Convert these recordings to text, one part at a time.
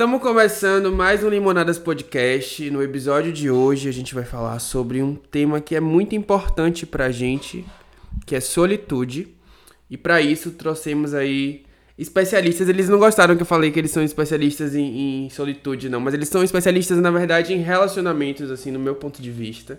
Estamos começando mais um Limonadas Podcast. No episódio de hoje a gente vai falar sobre um tema que é muito importante pra gente, que é solitude. E para isso trouxemos aí especialistas. Eles não gostaram que eu falei que eles são especialistas em, em, solitude, não, mas eles são especialistas, na verdade, em relacionamentos, assim, no meu ponto de vista.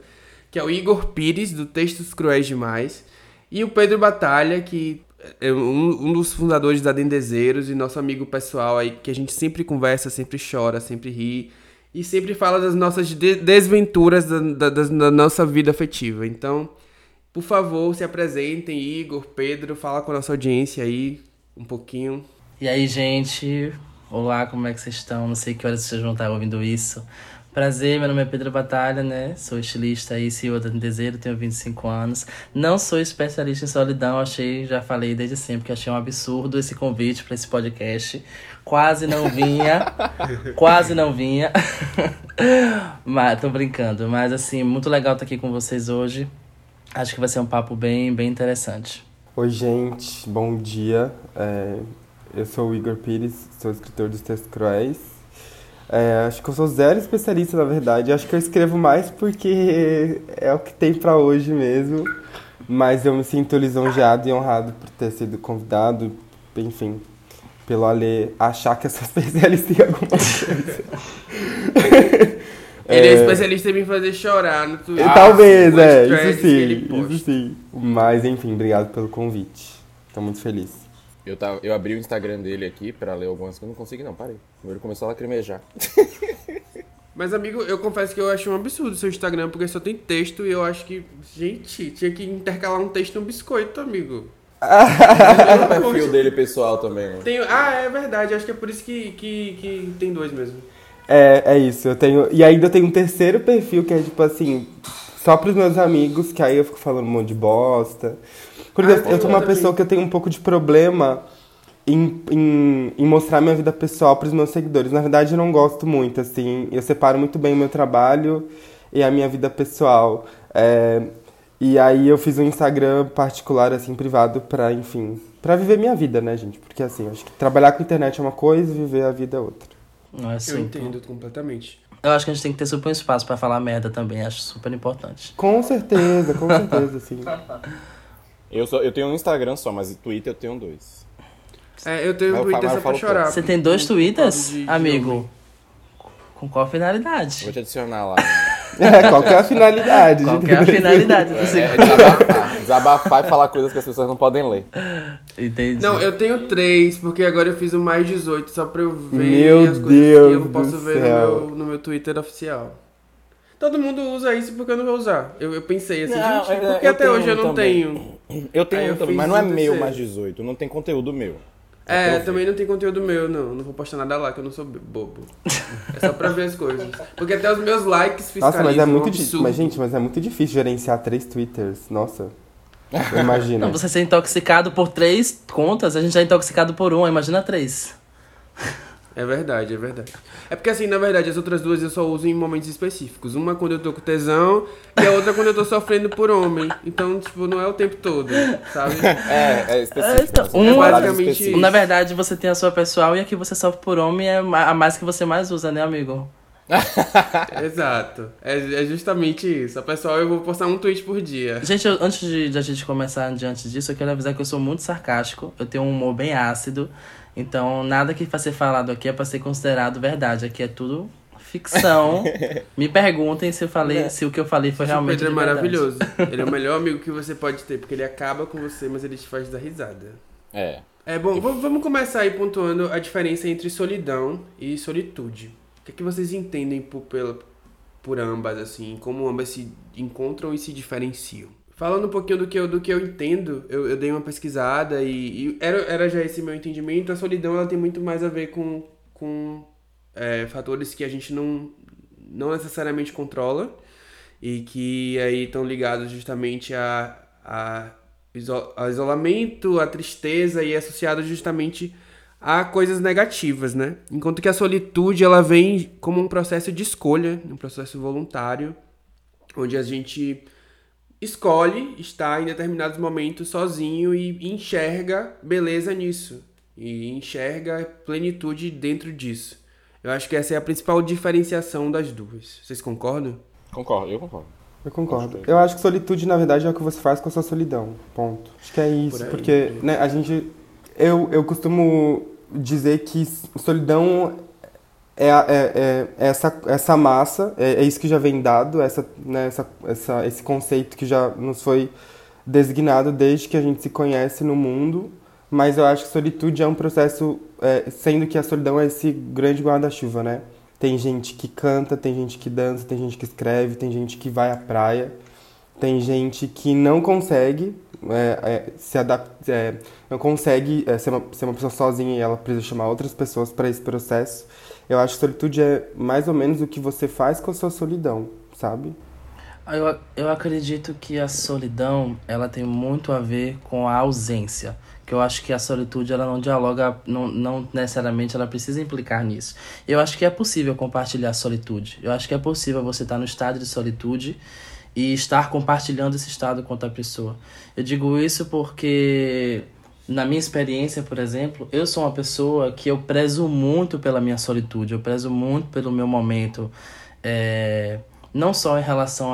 Que é o Igor Pires, do Textos Cruéis Demais, e o Pedro Batalha, que um, um dos fundadores da Dendezeiros e nosso amigo pessoal aí, que a gente sempre conversa, sempre chora, sempre ri. E sempre fala das nossas de desventuras da, da, da nossa vida afetiva. Então, por favor, se apresentem, Igor, Pedro, fala com a nossa audiência aí um pouquinho. E aí, gente? Olá, como é que vocês estão? Não sei que horas vocês vão estar ouvindo isso. Prazer, meu nome é Pedro Batalha, né? Sou estilista e CEO da Desejo, tenho 25 anos. Não sou especialista em solidão, achei, já falei desde sempre que achei um absurdo esse convite para esse podcast. Quase não vinha, quase não vinha. mas tô brincando, mas assim, muito legal estar aqui com vocês hoje. Acho que vai ser um papo bem, bem interessante. Oi, gente, bom dia. É, eu sou o Igor Pires, sou escritor dos Textos Cruéis. É, acho que eu sou zero especialista, na verdade. Acho que eu escrevo mais porque é o que tem para hoje mesmo. Mas eu me sinto lisonjeado e honrado por ter sido convidado, enfim, pelo Alê achar que eu sou especialista em alguma coisa. Ele é, é especialista em me fazer chorar no Twitter. Talvez, ah, é, isso sim, isso sim. Mas, enfim, obrigado pelo convite. Tô muito feliz. Eu, tava, eu abri o Instagram dele aqui pra ler algumas coisas, não consegui não, parei. Ele começou a lacrimejar. Mas, amigo, eu confesso que eu acho um absurdo o seu Instagram, porque só tem texto e eu acho que, gente, tinha que intercalar um texto no biscoito, amigo. tem o perfil dele pessoal também, né? Tem, ah, é verdade, acho que é por isso que, que, que tem dois mesmo. É, é isso, eu tenho. E ainda tem um terceiro perfil que é tipo assim, só pros meus amigos, que aí eu fico falando um monte de bosta. Porque ah, eu, eu sou uma pessoa que eu tenho um pouco de problema em, em, em mostrar minha vida pessoal para os meus seguidores. Na verdade, eu não gosto muito, assim. Eu separo muito bem o meu trabalho e a minha vida pessoal. É, e aí eu fiz um Instagram particular, assim, privado, para enfim, para viver minha vida, né, gente? Porque, assim, acho que trabalhar com internet é uma coisa e viver a vida é outra. É eu entendo completamente. Eu acho que a gente tem que ter super um espaço para falar merda também, acho super importante. Com certeza, com certeza, sim. Eu, só, eu tenho um Instagram só, mas Twitter eu tenho dois. É, eu tenho um Twitter só pra chorar. Você tem dois Twitters, amigo? Com qual finalidade? Vou te adicionar lá. é, qual é a finalidade? Qual é a finalidade? É, é desabafar, desabafar e falar coisas que as pessoas não podem ler. Entendi. Não, eu tenho três, porque agora eu fiz o mais 18 só pra eu ver meu as coisas Deus que eu posso ver no meu, no meu Twitter oficial. Todo mundo usa isso porque eu não vou usar. Eu, eu pensei assim, não, gente, porque até hoje eu não também. tenho. Eu tenho um também, mas não é meu mais 18, não tem conteúdo meu. É, também não tem conteúdo meu, não. Não vou postar nada lá, que eu não sou bobo. É só pra ver as coisas. Porque até os meus likes fiscalizam. Nossa, mas é muito difícil. Mas, gente, mas é muito difícil gerenciar três twitters. Nossa. Imagina. Não, você ser intoxicado por três contas, a gente é intoxicado por uma, imagina três. É verdade, é verdade. É porque assim, na verdade, as outras duas eu só uso em momentos específicos. Uma quando eu tô com tesão e a outra quando eu tô sofrendo por homem. Então, tipo, não é o tempo todo, sabe? É, é específico. Então, um, é basicamente Na verdade, você tem a sua pessoal e a que você sofre por homem é a mais que você mais usa, né, amigo? Exato. É, é, justamente isso. A pessoal, eu vou postar um tweet por dia. Gente, eu, antes de, de a gente começar diante disso, eu quero avisar que eu sou muito sarcástico. Eu tenho um humor bem ácido. Então, nada que vai ser falado aqui é para ser considerado verdade. Aqui é tudo ficção. Me perguntem se eu falei, é. se o que eu falei foi realmente. O Pedro é maravilhoso. ele é o melhor amigo que você pode ter, porque ele acaba com você, mas ele te faz dar risada. É. É bom, vamos começar aí pontuando a diferença entre solidão e solitude. O que, é que vocês entendem por, pela, por ambas, assim? Como ambas se encontram e se diferenciam? Falando um pouquinho do que eu, do que eu entendo, eu, eu dei uma pesquisada e, e, era, era já esse meu entendimento. A solidão ela tem muito mais a ver com, com é, fatores que a gente não, não necessariamente controla e que aí estão ligados justamente a, a, a isolamento, a tristeza e é associado justamente a coisas negativas, né? Enquanto que a solitude ela vem como um processo de escolha, um processo voluntário, onde a gente escolhe estar em determinados momentos sozinho e enxerga beleza nisso. E enxerga plenitude dentro disso. Eu acho que essa é a principal diferenciação das duas. Vocês concordam? Concordo, eu concordo. Eu concordo. Eu acho que solitude, na verdade, é o que você faz com a sua solidão. Ponto. Acho que é isso. Por aí. porque, né, a gente. Eu, eu costumo dizer que solidão é, é, é- é essa, essa massa, é, é isso que já vem dado, essa, né, essa, essa, esse conceito que já nos foi designado desde que a gente se conhece no mundo. Mas eu acho que solitude é um processo, é, sendo que a solidão é esse grande guarda-chuva, né? Tem gente que canta, tem gente que dança, tem gente que escreve, tem gente que vai à praia, tem gente que não consegue é, se adaptar, não consegue ser, uma, ser uma pessoa sozinha e ela precisa chamar outras pessoas para esse processo. Eu acho que solitude é mais ou menos o que você faz com a sua solidão, sabe? Ah, Eu, eu acredito que a solidão, ela tem muito a ver com a ausência. Que eu acho que a solitude, ela não dialoga, não, não necessariamente ela precisa implicar nisso. Eu acho que é possível compartilhar solitude. Eu acho que é possível você estar no estado de solitude e estar compartilhando esse estado com outra pessoa. Eu digo isso porque, na minha experiência, por exemplo, eu sou uma pessoa que eu prezo muito pela minha solitude, eu prezo muito pelo meu momento. É, não só em relação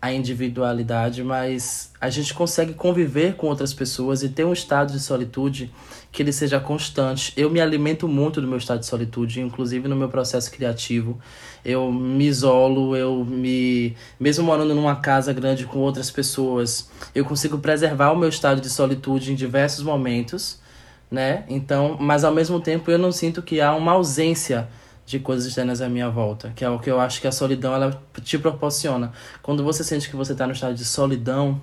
à individualidade, mas a gente consegue conviver com outras pessoas e ter um estado de solitude que ele seja constante. Eu me alimento muito do meu estado de solitude, inclusive no meu processo criativo. Eu me isolo, eu me. Mesmo morando numa casa grande com outras pessoas, eu consigo preservar o meu estado de solitude em diversos momentos, né? Então, mas ao mesmo tempo eu não sinto que há uma ausência de coisas externas à minha volta, que é o que eu acho que a solidão ela te proporciona. Quando você sente que você está no estado de solidão,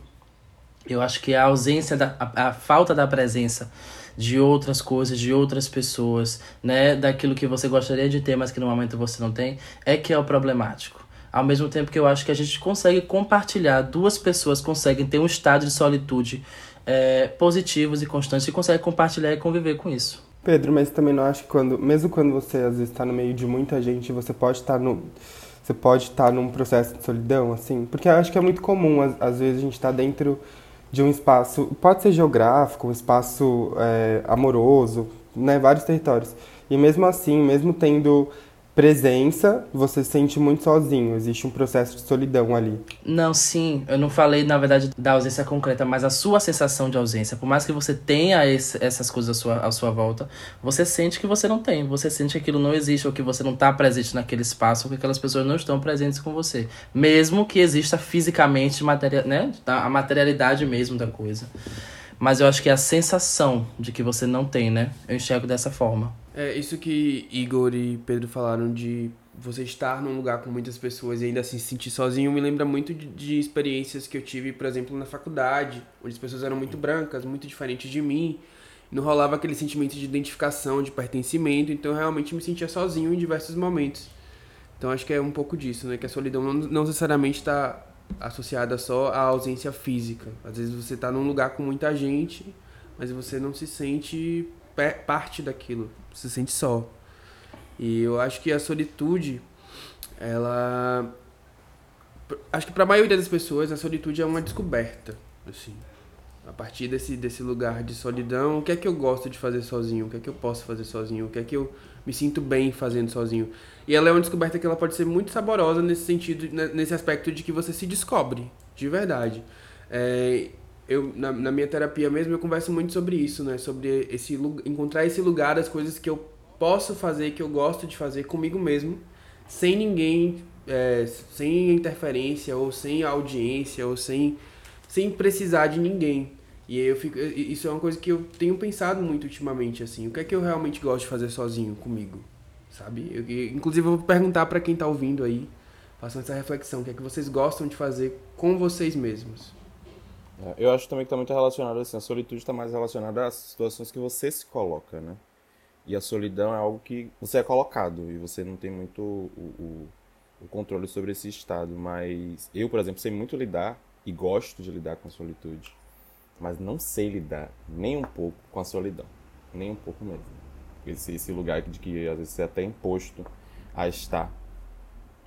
eu acho que a ausência da a, a falta da presença de outras coisas, de outras pessoas, né, daquilo que você gostaria de ter, mas que no momento você não tem, é que é o problemático. Ao mesmo tempo que eu acho que a gente consegue compartilhar, duas pessoas conseguem ter um estado de solitude é, positivos e constantes e conseguem compartilhar e conviver com isso. Pedro, mas também não acho que quando, mesmo quando você às vezes está no meio de muita gente, você pode estar no, você pode estar num processo de solidão, assim, porque eu acho que é muito comum às, às vezes a gente está dentro de um espaço, pode ser geográfico, um espaço é, amoroso, né, vários territórios, e mesmo assim, mesmo tendo presença, você se sente muito sozinho, existe um processo de solidão ali. Não, sim, eu não falei na verdade da ausência concreta, mas a sua sensação de ausência. Por mais que você tenha esse, essas coisas à sua, à sua volta, você sente que você não tem, você sente que aquilo não existe, ou que você não está presente naquele espaço, ou que aquelas pessoas não estão presentes com você. Mesmo que exista fisicamente materia, né, a materialidade mesmo da coisa. Mas eu acho que é a sensação de que você não tem, né? Eu enxergo dessa forma. É isso que Igor e Pedro falaram de você estar num lugar com muitas pessoas e ainda assim se sentir sozinho me lembra muito de, de experiências que eu tive, por exemplo, na faculdade, onde as pessoas eram muito brancas, muito diferentes de mim. Não rolava aquele sentimento de identificação, de pertencimento, então eu realmente me sentia sozinho em diversos momentos. Então acho que é um pouco disso, né? Que a solidão não, não necessariamente está associada só à ausência física. Às vezes você está num lugar com muita gente, mas você não se sente parte daquilo, se sente só. E eu acho que a solitude, ela. Acho que para a maioria das pessoas a solitude é uma descoberta, assim. A partir desse, desse lugar de solidão, o que é que eu gosto de fazer sozinho? O que é que eu posso fazer sozinho? O que é que eu me sinto bem fazendo sozinho? E ela é uma descoberta que ela pode ser muito saborosa nesse sentido, nesse aspecto de que você se descobre, de verdade. É, eu, na, na minha terapia mesmo, eu converso muito sobre isso, né? Sobre esse encontrar esse lugar das coisas que eu posso fazer, que eu gosto de fazer comigo mesmo, sem ninguém, é, sem interferência, ou sem audiência, ou sem, sem precisar de ninguém. E eu fico, isso é uma coisa que eu tenho pensado muito ultimamente, assim. O que é que eu realmente gosto de fazer sozinho comigo? Sabe? Eu, inclusive, eu vou perguntar pra quem tá ouvindo aí, façam essa reflexão. O que é que vocês gostam de fazer com vocês mesmos? É, Eu acho também que está muito relacionado, assim, a solitude está mais relacionada às situações que você se coloca, né? E a solidão é algo que você é colocado e você não tem muito o, o, o controle sobre esse estado. Mas eu, por exemplo, sei muito lidar e gosto de lidar com a solitude, mas não sei lidar nem um pouco com a solidão, nem um pouco mesmo. Esse, esse lugar de que às vezes você é até imposto a estar.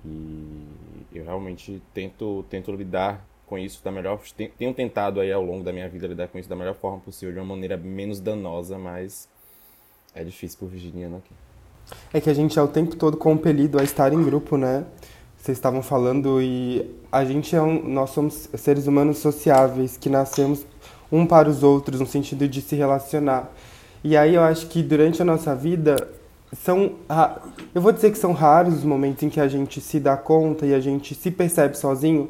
E eu realmente tento, tento lidar com isso da melhor. ten- Tenho tentado aí ao longo da minha vida lidar com isso da melhor forma possível, de uma maneira menos danosa, mas é difícil por virginiano aqui. É que a gente é o tempo todo compelido a estar em grupo, né? Vocês estavam falando e a gente é um, nós somos seres humanos sociáveis que nascemos um para os outros no sentido de se relacionar. E aí eu acho que durante a nossa vida são eu vou dizer que são raros os momentos em que a gente se dá conta e a gente se percebe sozinho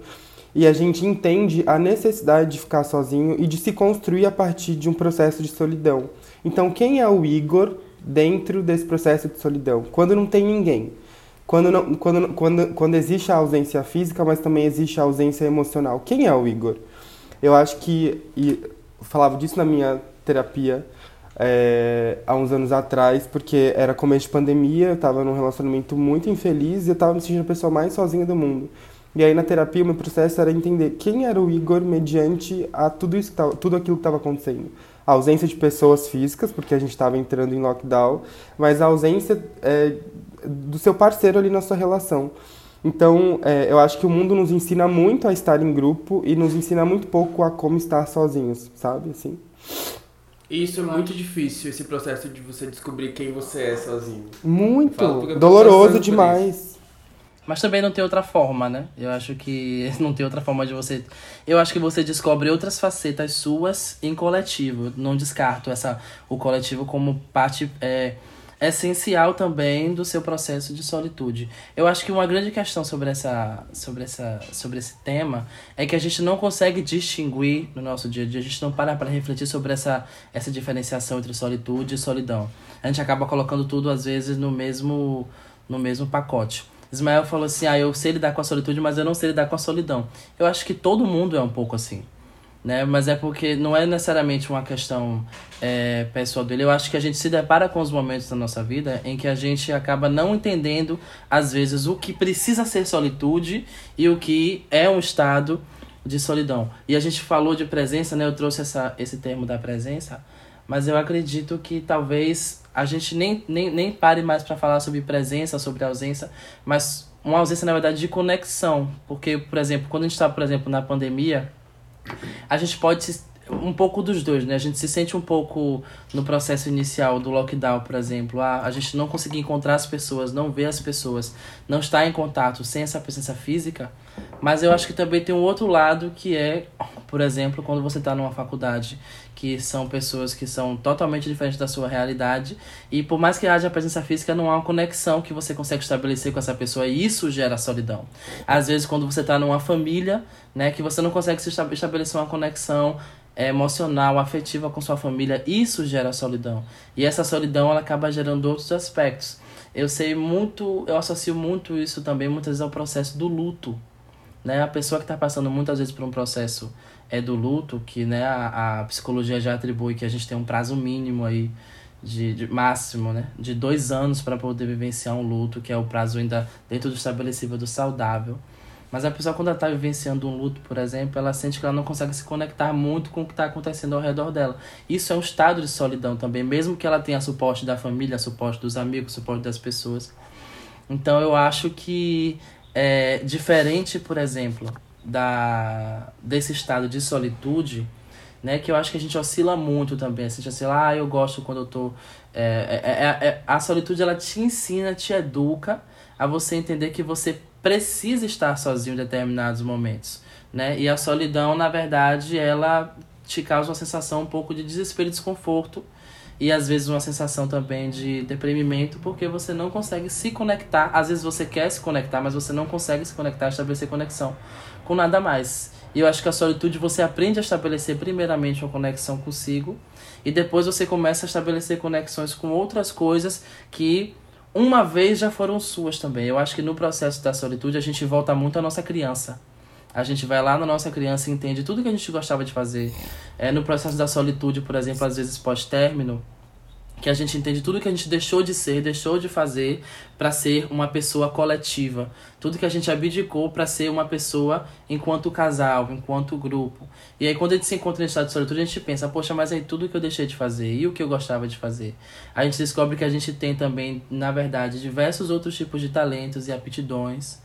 e a gente entende a necessidade de ficar sozinho e de se construir a partir de um processo de solidão. Então, quem é o Igor dentro desse processo de solidão? Quando não tem ninguém. Quando, não, quando, quando, quando existe a ausência física, mas também existe a ausência emocional. Quem é o Igor? Eu acho que, e falava disso na minha terapia é, há uns anos atrás, porque era começo de pandemia, eu estava num relacionamento muito infeliz e eu estava me sentindo a pessoa mais sozinha do mundo. E aí na terapia o meu processo era entender quem era o Igor mediante a tudo isso, tava, tudo aquilo que estava acontecendo. A ausência de pessoas físicas, porque a gente estava entrando em lockdown, mas a ausência é, do seu parceiro ali na sua relação. Então, é, eu acho que o mundo nos ensina muito a estar em grupo e nos ensina muito pouco a como estar sozinhos, sabe? Assim. Isso é muito difícil, esse processo de você descobrir quem você é sozinho. Muito! Doloroso demais. Mas também não tem outra forma, né? Eu acho que não tem outra forma de você. Eu acho que você descobre outras facetas suas em coletivo. Não descarto essa o coletivo como parte é, essencial também do seu processo de solitude. Eu acho que uma grande questão sobre essa sobre essa sobre esse tema é que a gente não consegue distinguir no nosso dia a dia. A gente não para para refletir sobre essa essa diferenciação entre solitude e solidão. A gente acaba colocando tudo às vezes no mesmo no mesmo pacote. Ismael falou assim: ah, eu sei lidar com a solitude, mas eu não sei lidar com a solidão. Eu acho que todo mundo é um pouco assim. Né? Mas é porque não é necessariamente uma questão é, pessoal dele. Eu acho que a gente se depara com os momentos da nossa vida em que a gente acaba não entendendo, às vezes, o que precisa ser solitude e o que é um estado de solidão. E a gente falou de presença, né? Eu trouxe essa, esse termo da presença, mas eu acredito que talvez a gente nem, nem, nem pare mais para falar sobre presença, sobre ausência, mas uma ausência, na verdade, de conexão. Porque, por exemplo, quando a gente está, por exemplo, na pandemia, a gente pode se, um pouco dos dois, né? A gente se sente um pouco no processo inicial do lockdown, por exemplo, a, a gente não conseguir encontrar as pessoas, não ver as pessoas, não estar em contato sem essa presença física. Mas eu acho que também tem um outro lado que é, por exemplo, quando você está numa faculdade que são pessoas que são totalmente diferentes da sua realidade. E por mais que haja presença física, não há uma conexão que você consegue estabelecer com essa pessoa. E isso gera solidão. Às vezes, quando você está numa família, né, que você não consegue se estabelecer uma conexão é, emocional, afetiva com sua família, isso gera solidão. E essa solidão ela acaba gerando outros aspectos. Eu sei muito, eu associo muito isso também muitas vezes ao processo do luto. Né? A pessoa que está passando muitas vezes por um processo é do luto, que né, a, a psicologia já atribui que a gente tem um prazo mínimo aí, de, de máximo, né? De dois anos para poder vivenciar um luto, que é o prazo ainda dentro do estabelecível do saudável. Mas a pessoa, quando ela está vivenciando um luto, por exemplo, ela sente que ela não consegue se conectar muito com o que está acontecendo ao redor dela. Isso é um estado de solidão também, mesmo que ela tenha suporte da família, suporte dos amigos, suporte das pessoas. Então eu acho que é diferente, por exemplo, da desse estado de solitude, né? Que eu acho que a gente oscila muito também. A gente oscila, ah, eu gosto quando eu tô. É, é, é, é, a solitude ela te ensina, te educa a você entender que você precisa estar sozinho em determinados momentos, né? E a solidão, na verdade, ela te causa uma sensação um pouco de desespero e desconforto e às vezes uma sensação também de deprimimento porque você não consegue se conectar. Às vezes você quer se conectar, mas você não consegue se conectar, estabelecer conexão com nada mais. E eu acho que a solitude você aprende a estabelecer primeiramente uma conexão consigo e depois você começa a estabelecer conexões com outras coisas que uma vez já foram suas também. Eu acho que no processo da solitude a gente volta muito à nossa criança. A gente vai lá na nossa criança e entende tudo que a gente gostava de fazer. É, no processo da solitude, por exemplo, às vezes pós-término, que a gente entende tudo que a gente deixou de ser, deixou de fazer para ser uma pessoa coletiva. Tudo que a gente abdicou para ser uma pessoa enquanto casal, enquanto grupo. E aí quando a gente se encontra em estado de solitude, a gente pensa, poxa, mas aí tudo que eu deixei de fazer e o que eu gostava de fazer. A gente descobre que a gente tem também, na verdade, diversos outros tipos de talentos e aptidões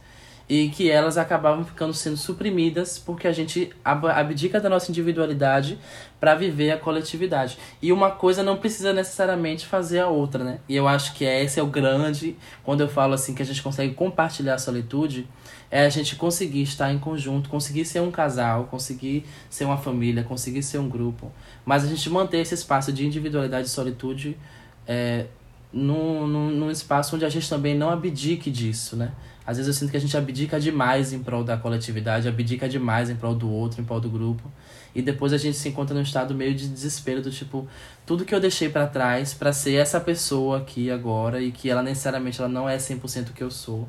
e que elas acabavam ficando sendo suprimidas porque a gente abdica da nossa individualidade para viver a coletividade. E uma coisa não precisa necessariamente fazer a outra, né? E eu acho que esse é o grande, quando eu falo assim que a gente consegue compartilhar a solitude, é a gente conseguir estar em conjunto, conseguir ser um casal, conseguir ser uma família, conseguir ser um grupo, mas a gente manter esse espaço de individualidade e solitude é, num, num, num espaço onde a gente também não abdique disso, né? Às vezes eu sinto que a gente abdica demais em prol da coletividade, abdica demais em prol do outro, em prol do grupo. E depois a gente se encontra num estado meio de desespero do tipo, tudo que eu deixei para trás para ser essa pessoa aqui agora e que ela necessariamente ela não é 100% o que eu sou.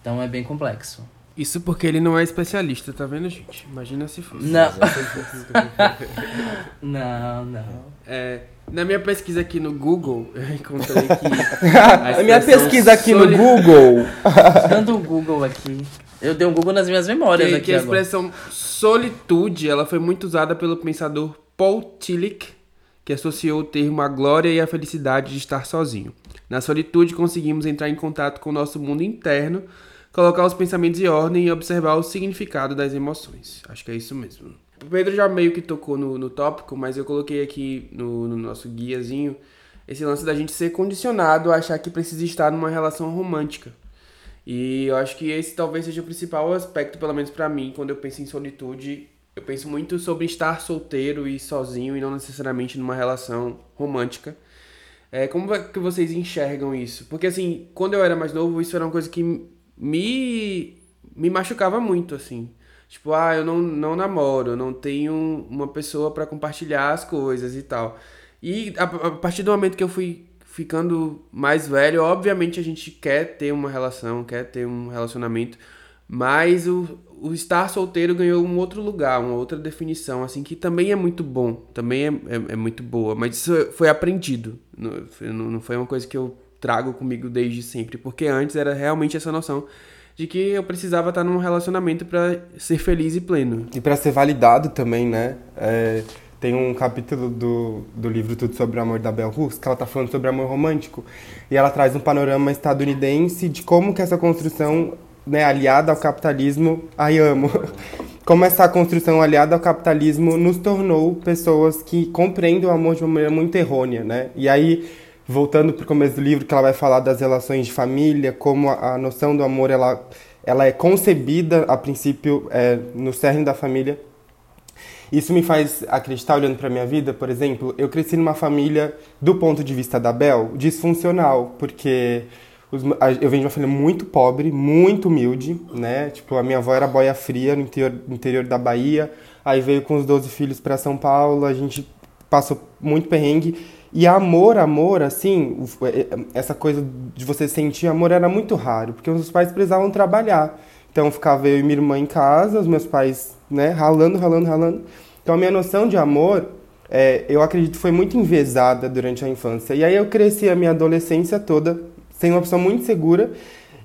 Então é bem complexo. Isso porque ele não é especialista, tá vendo, gente? Imagina se fosse. Não. não, não. É, na minha pesquisa aqui no Google, eu encontrei que. A, a minha pesquisa aqui soli... no Google. Dando um Google aqui. Eu dei um Google nas minhas memórias que, aqui. Que a expressão solitude ela foi muito usada pelo pensador Paul Tillich, que associou o termo à glória e à felicidade de estar sozinho. Na solitude, conseguimos entrar em contato com o nosso mundo interno colocar os pensamentos em ordem e observar o significado das emoções. Acho que é isso mesmo. O Pedro já meio que tocou no, no tópico, mas eu coloquei aqui no, no nosso guiazinho esse lance da gente ser condicionado a achar que precisa estar numa relação romântica. E eu acho que esse talvez seja o principal aspecto, pelo menos para mim, quando eu penso em solitude. Eu penso muito sobre estar solteiro e sozinho e não necessariamente numa relação romântica. É, como é que vocês enxergam isso? Porque assim, quando eu era mais novo, isso era uma coisa que me, me machucava muito, assim. Tipo, ah, eu não, não namoro, eu não tenho uma pessoa para compartilhar as coisas e tal. E a, a, partir do momento que eu fui ficando mais velho, obviamente a gente quer ter uma relação, quer ter um relacionamento, mas o, o estar solteiro ganhou um outro lugar, uma outra definição, assim, que também é muito bom, também é, é, é muito boa, mas isso foi aprendido, não, não foi uma coisa que eu trago comigo desde sempre, porque antes era realmente essa noção de que eu precisava estar num relacionamento para ser feliz e pleno. E para ser validado também, né? É, tem um capítulo do, do livro Tudo sobre o Amor da Bell Hooks que ela está falando sobre amor romântico e ela traz um panorama estadunidense de como que essa construção né, aliada ao capitalismo, ai amo, como essa construção aliada ao capitalismo nos tornou pessoas que compreendem o amor de uma maneira muito errônea, né? E aí voltando para o começo do livro, que ela vai falar das relações de família, como a, a noção do amor ela, ela é concebida, a princípio, é, no cerne da família. Isso me faz acreditar, olhando para minha vida, por exemplo, eu cresci numa família, do ponto de vista da Bel, disfuncional, porque os, eu venho de uma família muito pobre, muito humilde, né? Tipo, a minha avó era boia fria no interior, no interior da Bahia, aí veio com os 12 filhos para São Paulo, a gente passou muito perrengue e amor, amor, assim, é, é, essa coisa de você sentir amor era muito raro, porque os pais precisavam trabalhar. Então ficava eu e minha irmã em casa, os meus pais, né, ralando, ralando, ralando. Então a minha noção de amor, é, eu acredito, foi muito envezada durante a infância. E aí eu cresci a minha adolescência toda sem uma pessoa muito segura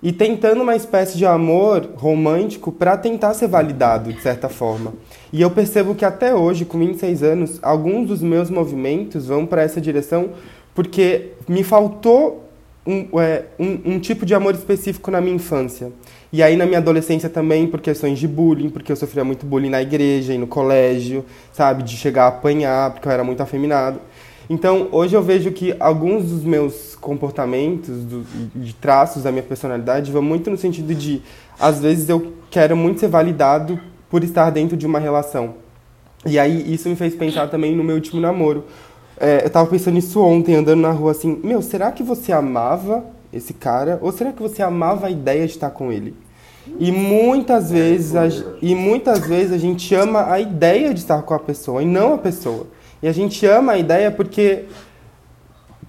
e tentando uma espécie de amor romântico para tentar ser validado, de certa forma. E eu percebo que até hoje, com 26 anos, alguns dos meus movimentos vão para essa direção porque me faltou um, é, um, um, tipo de amor específico na minha infância. E aí na minha adolescência também por questões de bullying, porque eu sofria muito bullying na igreja e no colégio, sabe? De chegar a apanhar, porque eu era muito afeminado. Então, hoje eu vejo que alguns dos meus comportamentos, do, de traços da minha personalidade, vão muito no sentido de, às vezes, eu quero muito ser validado por estar dentro de uma relação. E aí, isso me fez pensar também no meu último namoro. É, eu tava pensando nisso ontem, andando na rua, assim, meu, será que você amava esse cara? Ou será que você amava a ideia de estar com ele? E muitas vezes, a, e muitas vezes a gente ama a ideia de estar com a pessoa e não a pessoa. E a gente ama a ideia porque.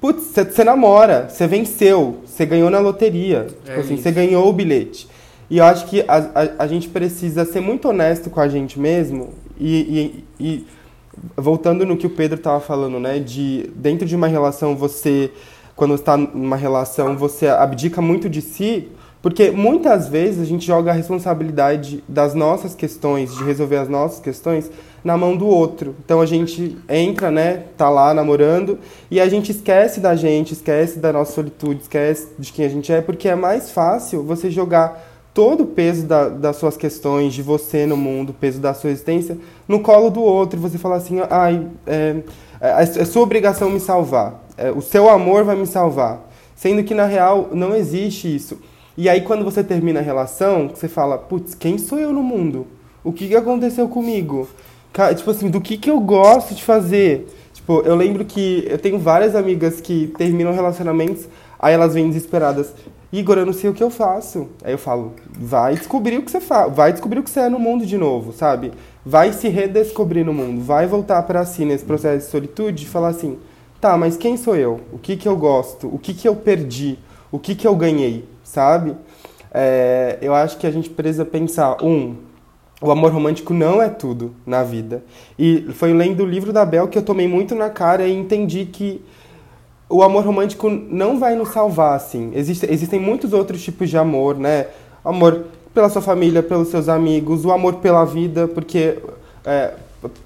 Putz, você namora, você venceu, você ganhou na loteria. Tipo é assim, você ganhou o bilhete. E eu acho que a, a, a, gente precisa ser muito honesto com a gente mesmo. E, e, e voltando no que o Pedro estava falando, né? De dentro de uma relação, você. Quando está numa relação, você abdica muito de si porque muitas vezes a gente joga a responsabilidade das nossas questões, de resolver as nossas questões, na mão do outro. Então a gente entra, né, tá lá namorando e a gente esquece da gente, esquece da nossa solitude, esquece de quem a gente é, porque é mais fácil você jogar todo o peso da, das suas questões, de você no mundo, o peso da sua existência, no colo do outro. E você fala assim, ai, é, é, é sua obrigação me salvar. É, o seu amor vai me salvar. Sendo que, na real, não existe isso. E aí, quando você termina a relação, você fala, putz, quem sou eu no mundo? O que aconteceu comigo? Tipo assim, do que, que eu gosto de fazer? Tipo, eu lembro que eu tenho várias amigas que terminam relacionamentos, aí elas vêm desesperadas. Igor, eu não sei o que eu faço. Aí eu falo, vai descobrir o que você faz, vai descobrir o que você é no mundo de novo, sabe? Vai se redescobrir no mundo, vai voltar para si nesse processo de solitude e falar assim, tá, mas quem sou eu? O que que eu gosto? O que que eu perdi? O que que eu ganhei? Sabe? É, eu acho que a gente precisa pensar, um, o amor romântico não é tudo na vida. E foi lendo o livro da Bel que eu tomei muito na cara e entendi que o amor romântico não vai nos salvar, assim. Existe, existem muitos outros tipos de amor, né? Amor pela sua família, pelos seus amigos, o amor pela vida, porque é,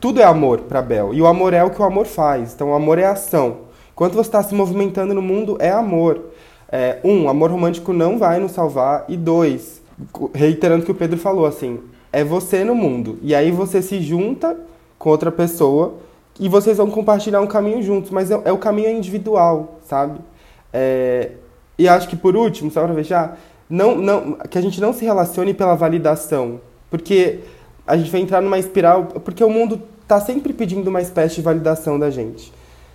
tudo é amor para Bel. E o amor é o que o amor faz. Então, o amor é ação. Enquanto você está se movimentando no mundo, é amor. É, um, amor romântico não vai nos salvar. E dois, reiterando o que o Pedro falou, assim, é você no mundo. E aí você se junta com outra pessoa e vocês vão compartilhar um caminho juntos, mas é, é o caminho individual, sabe? É, e acho que por último, só para fechar, não, não, que a gente não se relacione pela validação, porque a gente vai entrar numa espiral, porque o mundo está sempre pedindo uma espécie de validação da gente,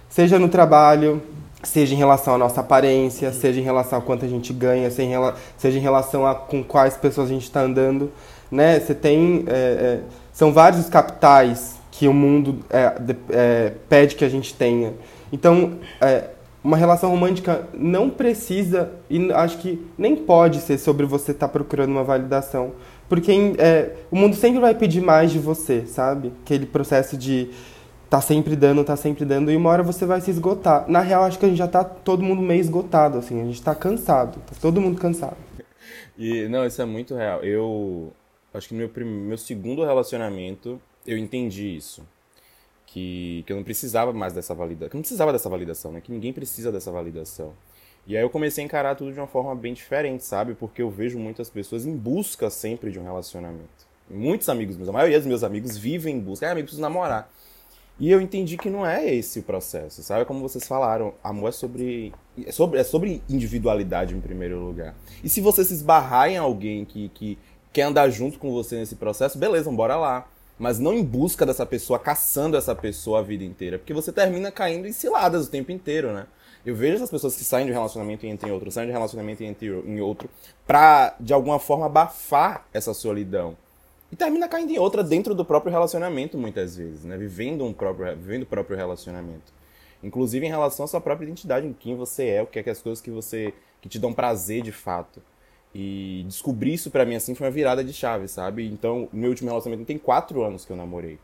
seja no trabalho, seja em relação à nossa aparência, seja em relação a quanto a gente ganha, seja em relação a com quais pessoas a gente está andando né? Você tem é, é, são vários os capitais que o mundo é, é pede que a gente tenha. Então, é, uma relação romântica não precisa e acho que nem pode ser sobre você estar tá procurando uma validação, porque o mundo sempre vai pedir mais de você, sabe? Aquele processo de tá sempre dando, tá sempre dando, e uma hora você vai se esgotar. Na real, acho que a gente já tá todo mundo meio esgotado, assim, a gente tá cansado, tá todo mundo cansado. E, não, isso é muito real. Eu, acho que no meu, meu segundo relacionamento, eu entendi isso. Que, que eu não precisava mais dessa validação. Que eu não precisava dessa validação, né? Que ninguém precisa dessa validação. E aí eu comecei a encarar tudo de uma forma bem diferente, sabe? Porque eu vejo muitas pessoas em busca sempre de um relacionamento. Muitos amigos meus, a maioria dos meus amigos vivem em busca. Ah, amigo, preciso namorar. E eu entendi que não é esse o processo, sabe? Como vocês falaram, amor é sobre, é sobre, é sobre individualidade em primeiro lugar. E se você se esbarrar em alguém que, que quer andar junto com você nesse processo, beleza, bora lá. Mas não em busca dessa pessoa, caçando essa pessoa a vida inteira. Porque você termina caindo em ciladas o tempo inteiro, né? Eu vejo essas pessoas que saem de um relacionamento e entram em outro, saem de um relacionamento e entram em outro, pra, de alguma forma, abafar essa solidão. E termina caindo em outra dentro do próprio relacionamento, muitas vezes, né? Vivendo, um próprio, vivendo o próprio relacionamento. Inclusive em relação à sua própria identidade, em quem você é, o que é que as coisas que você. que te dão prazer de fato. E descobrir isso para mim assim foi uma virada de chave, sabe? Então, meu último relacionamento tem quatro anos que eu namorei.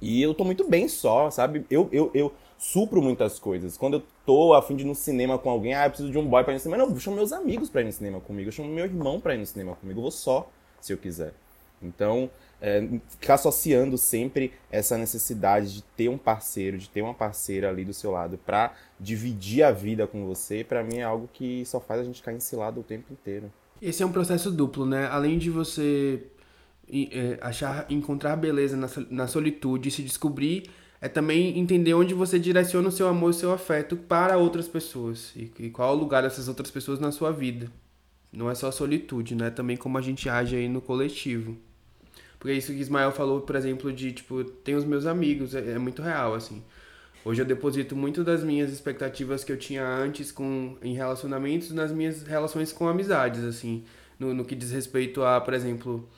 E eu tô muito bem só, sabe? Eu, eu, eu supro muitas coisas. Quando eu tô a fim de ir no cinema com alguém, ah, eu preciso de um boy pra ir no cinema. Não, eu chamo meus amigos pra ir no cinema comigo. Eu chamo meu irmão pra ir no cinema comigo. Eu vou só, se eu quiser. Então, é, ficar associando sempre essa necessidade de ter um parceiro, de ter uma parceira ali do seu lado para dividir a vida com você, para mim é algo que só faz a gente cair ensilado o tempo inteiro. Esse é um processo duplo, né? Além de você é, achar, encontrar beleza na, na solitude, se descobrir, é também entender onde você direciona o seu amor e o seu afeto para outras pessoas e, e qual é o lugar dessas outras pessoas na sua vida. Não é só a solitude, né? Também como a gente age aí no coletivo. Porque isso que Ismael falou, por exemplo, de tipo, tem os meus amigos, é, é muito real, assim. Hoje eu deposito muito das minhas expectativas que eu tinha antes com, em relacionamentos nas minhas relações com amizades, assim. No, no que diz respeito a, por exemplo,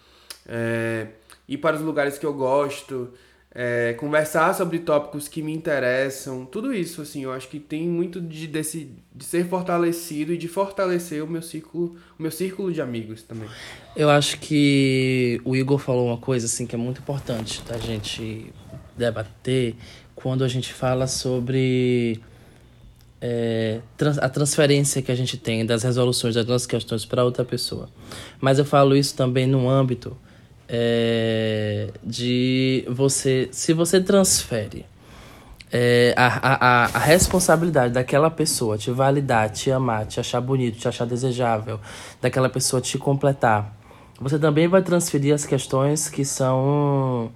é, ir para os lugares que eu gosto, é, conversar sobre tópicos que me interessam, tudo isso, assim, eu acho que tem muito de, desse, de ser fortalecido e de fortalecer o meu círculo, o meu círculo de amigos também. Eu acho que o Igor falou uma coisa, assim, que é muito importante da gente debater, quando a gente fala sobre é, a transferência que a gente tem das resoluções das nossas questões para outra pessoa. Mas eu falo isso também no âmbito é, de você. Se você transfere é, a, a, a responsabilidade daquela pessoa te validar, te amar, te achar bonito, te achar desejável, daquela pessoa te completar você também vai transferir as questões que são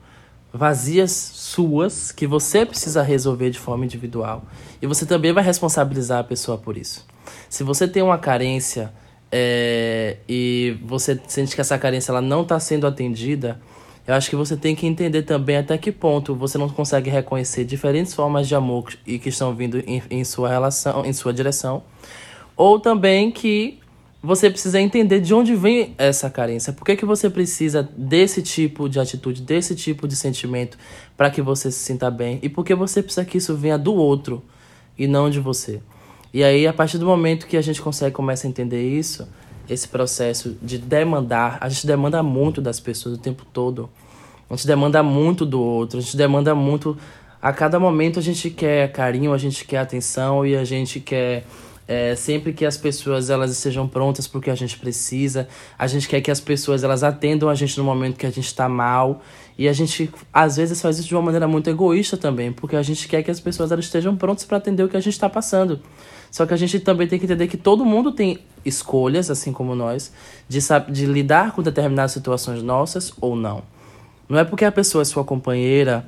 vazias suas, que você precisa resolver de forma individual. E você também vai responsabilizar a pessoa por isso. Se você tem uma carência é, e você sente que essa carência ela não está sendo atendida, eu acho que você tem que entender também até que ponto você não consegue reconhecer diferentes formas de amor e que estão vindo em, em sua relação, em sua direção, ou também que você precisa entender de onde vem essa carência. Por que, que você precisa desse tipo de atitude, desse tipo de sentimento para que você se sinta bem? E por que você precisa que isso venha do outro e não de você? E aí, a partir do momento que a gente consegue começar a entender isso, esse processo de demandar, a gente demanda muito das pessoas o tempo todo. A gente demanda muito do outro, a gente demanda muito. A cada momento a gente quer carinho, a gente quer atenção e a gente quer é, sempre que as pessoas elas estejam prontas porque a gente precisa. A gente quer que as pessoas elas atendam a gente no momento que a gente está mal. E a gente às vezes faz isso de uma maneira muito egoísta também, porque a gente quer que as pessoas elas estejam prontas para atender o que a gente está passando. Só que a gente também tem que entender que todo mundo tem escolhas, assim como nós, de, de lidar com determinadas situações nossas ou não. Não é porque a pessoa é sua companheira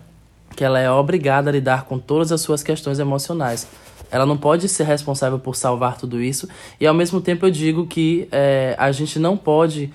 que ela é obrigada a lidar com todas as suas questões emocionais. Ela não pode ser responsável por salvar tudo isso. E ao mesmo tempo eu digo que é, a gente não pode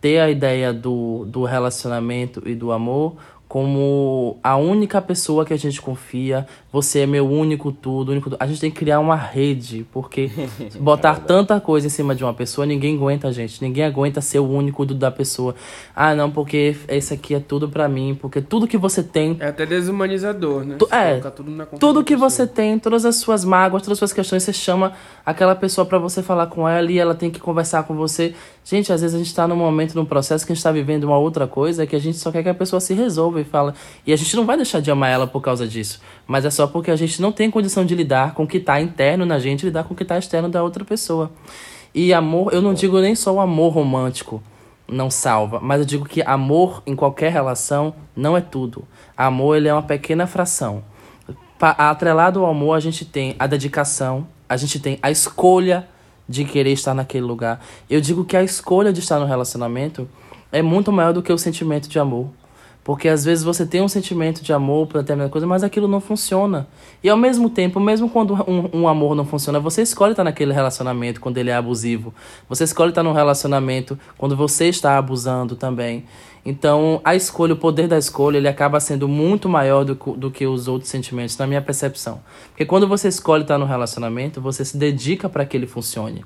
ter a ideia do, do relacionamento e do amor como a única pessoa que a gente confia, você é meu único tudo, único tudo. A gente tem que criar uma rede, porque botar tanta coisa em cima de uma pessoa, ninguém aguenta, gente. Ninguém aguenta ser o único tudo da pessoa. Ah, não, porque esse aqui é tudo para mim, porque tudo que você tem. É até desumanizador, né? Tu, é. Tudo, tudo que você tem, todas as suas mágoas, todas as suas questões, você chama aquela pessoa para você falar com ela e ela tem que conversar com você. Gente, às vezes a gente tá num momento, num processo que a gente tá vivendo uma outra coisa que a gente só quer que a pessoa se resolva e fala. E a gente não vai deixar de amar ela por causa disso. Mas é só porque a gente não tem condição de lidar com o que está interno na gente, lidar com o que está externo da outra pessoa. E amor, eu não digo nem só o amor romântico não salva, mas eu digo que amor em qualquer relação não é tudo. Amor ele é uma pequena fração. Atrelado ao amor, a gente tem a dedicação, a gente tem a escolha de querer estar naquele lugar. Eu digo que a escolha de estar no relacionamento é muito maior do que o sentimento de amor. Porque às vezes você tem um sentimento de amor por determinada coisa, mas aquilo não funciona. E ao mesmo tempo, mesmo quando um, um, amor não funciona, você escolhe estar naquele relacionamento quando ele é abusivo. Você escolhe estar num relacionamento quando você está abusando também. Então, a escolha, o poder da escolha, ele acaba sendo muito maior do, do que os outros sentimentos, na minha percepção. Porque quando você escolhe estar no relacionamento, você se dedica para que ele funcione.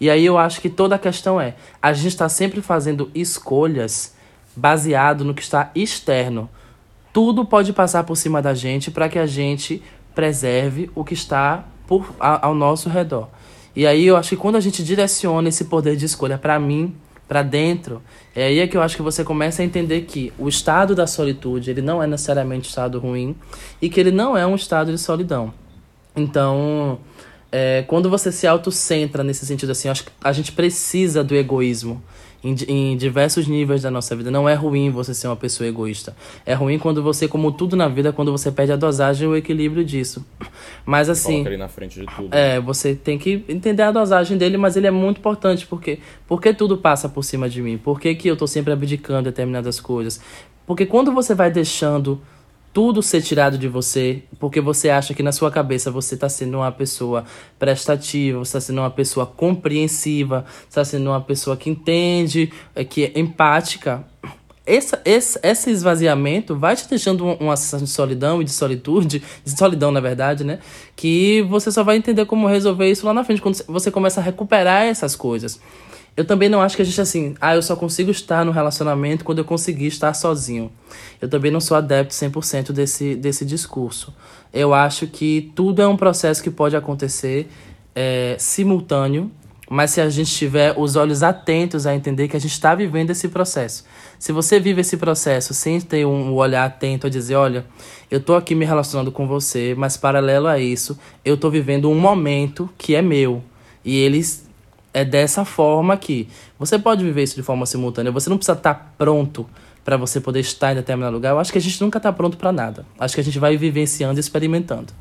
E aí eu acho que toda a questão é, a gente está sempre fazendo escolhas baseado no que está externo. Tudo pode passar por cima da gente para que a gente preserve o que está por, a, ao nosso redor. E aí eu acho que quando a gente direciona esse poder de escolha para mim, para dentro, é aí é que eu acho que você começa a entender que o estado da solitude, ele não é necessariamente um estado ruim e que ele não é um estado de solidão. Então, é, quando você se autocentra nesse sentido assim, acho que a gente precisa do egoísmo em, em diversos níveis da nossa vida. Não é ruim você ser uma pessoa egoísta. É ruim quando você, como tudo na vida, quando você perde a dosagem e o equilíbrio disso. Mas assim. Coloca na frente de tudo. É, você tem que entender a dosagem dele, mas ele é muito importante, porque porque tudo passa por cima de mim? Por que, que eu tô sempre abdicando determinadas coisas? Porque quando você vai deixando tudo ser tirado de você, porque você acha que na sua cabeça você está sendo uma pessoa prestativa, você está sendo uma pessoa compreensiva, está sendo uma pessoa que entende, é, que é empática. Esse, esse, esse esvaziamento vai te deixando uma sensação de solidão e de solitude, de solidão na verdade, né? Que você só vai entender como resolver isso lá na frente, quando você começa a recuperar essas coisas. Eu também não acho que a gente assim, ah, eu só consigo estar no relacionamento quando eu conseguir estar sozinho. Eu também não sou adepto 100% desse, desse discurso. Eu acho que tudo é um processo que pode acontecer é, simultâneo, mas se a gente tiver os olhos atentos a entender que a gente está vivendo esse processo. Se você vive esse processo sem ter um olhar atento a dizer, olha, eu tô aqui me relacionando com você, mas paralelo a isso, eu tô vivendo um momento que é meu. E eles é dessa forma que você pode viver isso de forma simultânea. Você não precisa estar tá pronto para você poder estar em determinado lugar. Eu acho que a gente nunca está pronto para nada. Acho que a gente vai vivenciando e experimentando.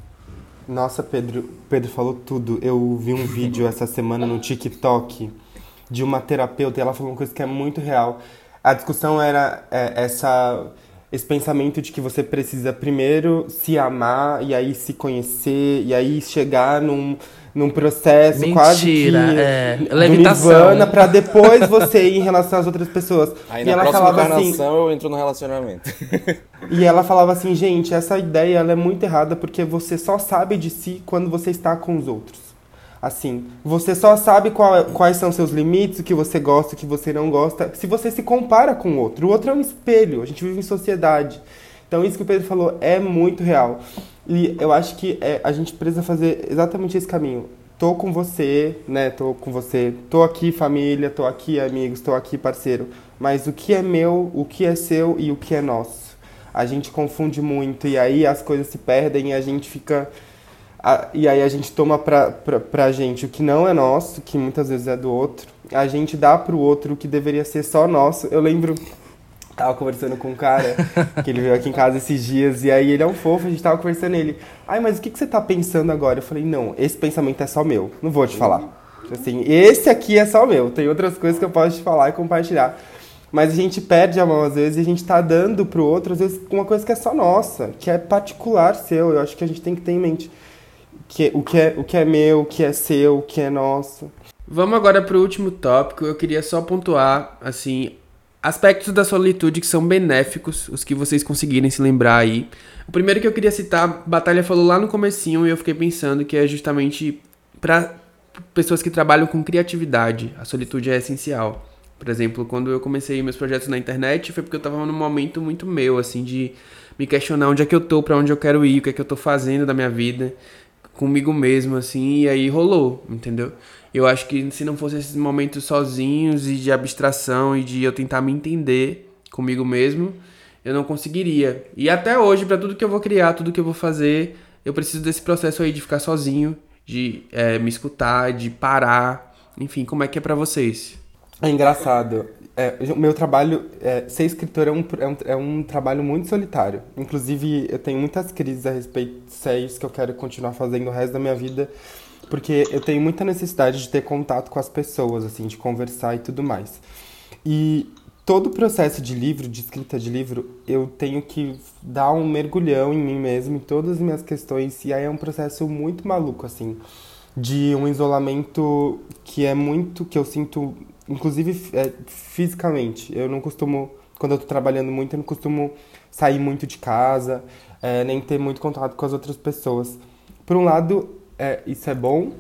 Nossa, Pedro, Pedro falou tudo. Eu vi um vídeo essa semana no TikTok de uma terapeuta, e ela falou uma coisa que é muito real. A discussão era é, essa esse pensamento de que você precisa primeiro se amar e aí se conhecer e aí chegar num, num processo Mentira, quase que é. Levitação. nirvana pra depois você ir em relação às outras pessoas. Aí e na ela próxima falava encarnação assim, eu entro no relacionamento. e ela falava assim, gente, essa ideia ela é muito errada porque você só sabe de si quando você está com os outros. Assim, você só sabe qual- quais são seus limites, o que você gosta, o que você não gosta, se você se compara com o outro. O outro é um espelho, a gente vive em sociedade. Então, isso que o Pedro falou é muito real. E eu acho que é, a gente precisa fazer exatamente esse caminho. Tô com você, né? Tô com você. Tô aqui, família. Tô aqui, amigos. Tô aqui, parceiro. Mas o que é meu, o que é seu e o que é nosso? A gente confunde muito e aí as coisas se perdem e a gente fica. a- e aí a gente toma pra, pra, pra gente o que não é nosso, que muitas vezes é do outro. A gente dá pro outro o que deveria ser só nosso. Eu lembro. Tava conversando com um cara que ele veio aqui em casa esses dias e aí ele é um fofo, a gente tava conversando ele. Ai, mas o que, que você tá pensando agora? Eu falei, não, esse pensamento é só meu, não vou te falar. Assim, esse aqui é só meu, tem outras coisas que eu posso te falar e compartilhar. Mas a gente perde a mão às vezes e a gente tá dando pro outro, às vezes, uma coisa que é só nossa, que é particular seu. Eu acho que a gente tem que ter em mente que, o, que é, o que é meu, o que é seu, o que é nosso. Vamos agora pro último tópico. Eu queria só pontuar, assim, aspectos da solitude que são benéficos, os que vocês conseguirem se lembrar aí. O primeiro que eu queria citar, Batalha falou lá no comecinho e eu fiquei pensando que é justamente para pessoas que trabalham com criatividade. A solitude é essencial. Por exemplo, quando eu comecei meus projetos na internet, foi porque eu tava num momento muito meu, assim, de me questionar onde é que eu tô, pra onde eu quero ir, o que é que eu tô fazendo da minha vida, comigo mesmo, assim, e aí rolou, entendeu? Eu acho que se não fosse esses momentos sozinhos e de abstração e de eu tentar me entender comigo mesmo, eu não conseguiria. E até hoje, pra tudo que eu vou criar, tudo que eu vou fazer, eu preciso desse processo aí de ficar sozinho, de eh, me escutar, de parar. Enfim, como é que é pra vocês? É engraçado. É, o meu trabalho, é, ser escritor é um, é, um, é um trabalho muito solitário. Inclusive, eu tenho muitas crises a respeito se é isso que eu quero continuar fazendo o resto da minha vida. Porque eu tenho muita necessidade de ter contato com as pessoas, assim, de conversar e tudo mais. E todo o processo de livro, de escrita de livro, eu tenho que dar um mergulhão em mim mesmo, em todas as minhas questões. E aí é um processo muito maluco, assim de um isolamento que é muito que eu sinto inclusive é, fisicamente eu não costumo quando eu tô trabalhando muito eu não costumo sair muito de casa é, nem ter muito contato com as outras pessoas por um lado é, isso é bom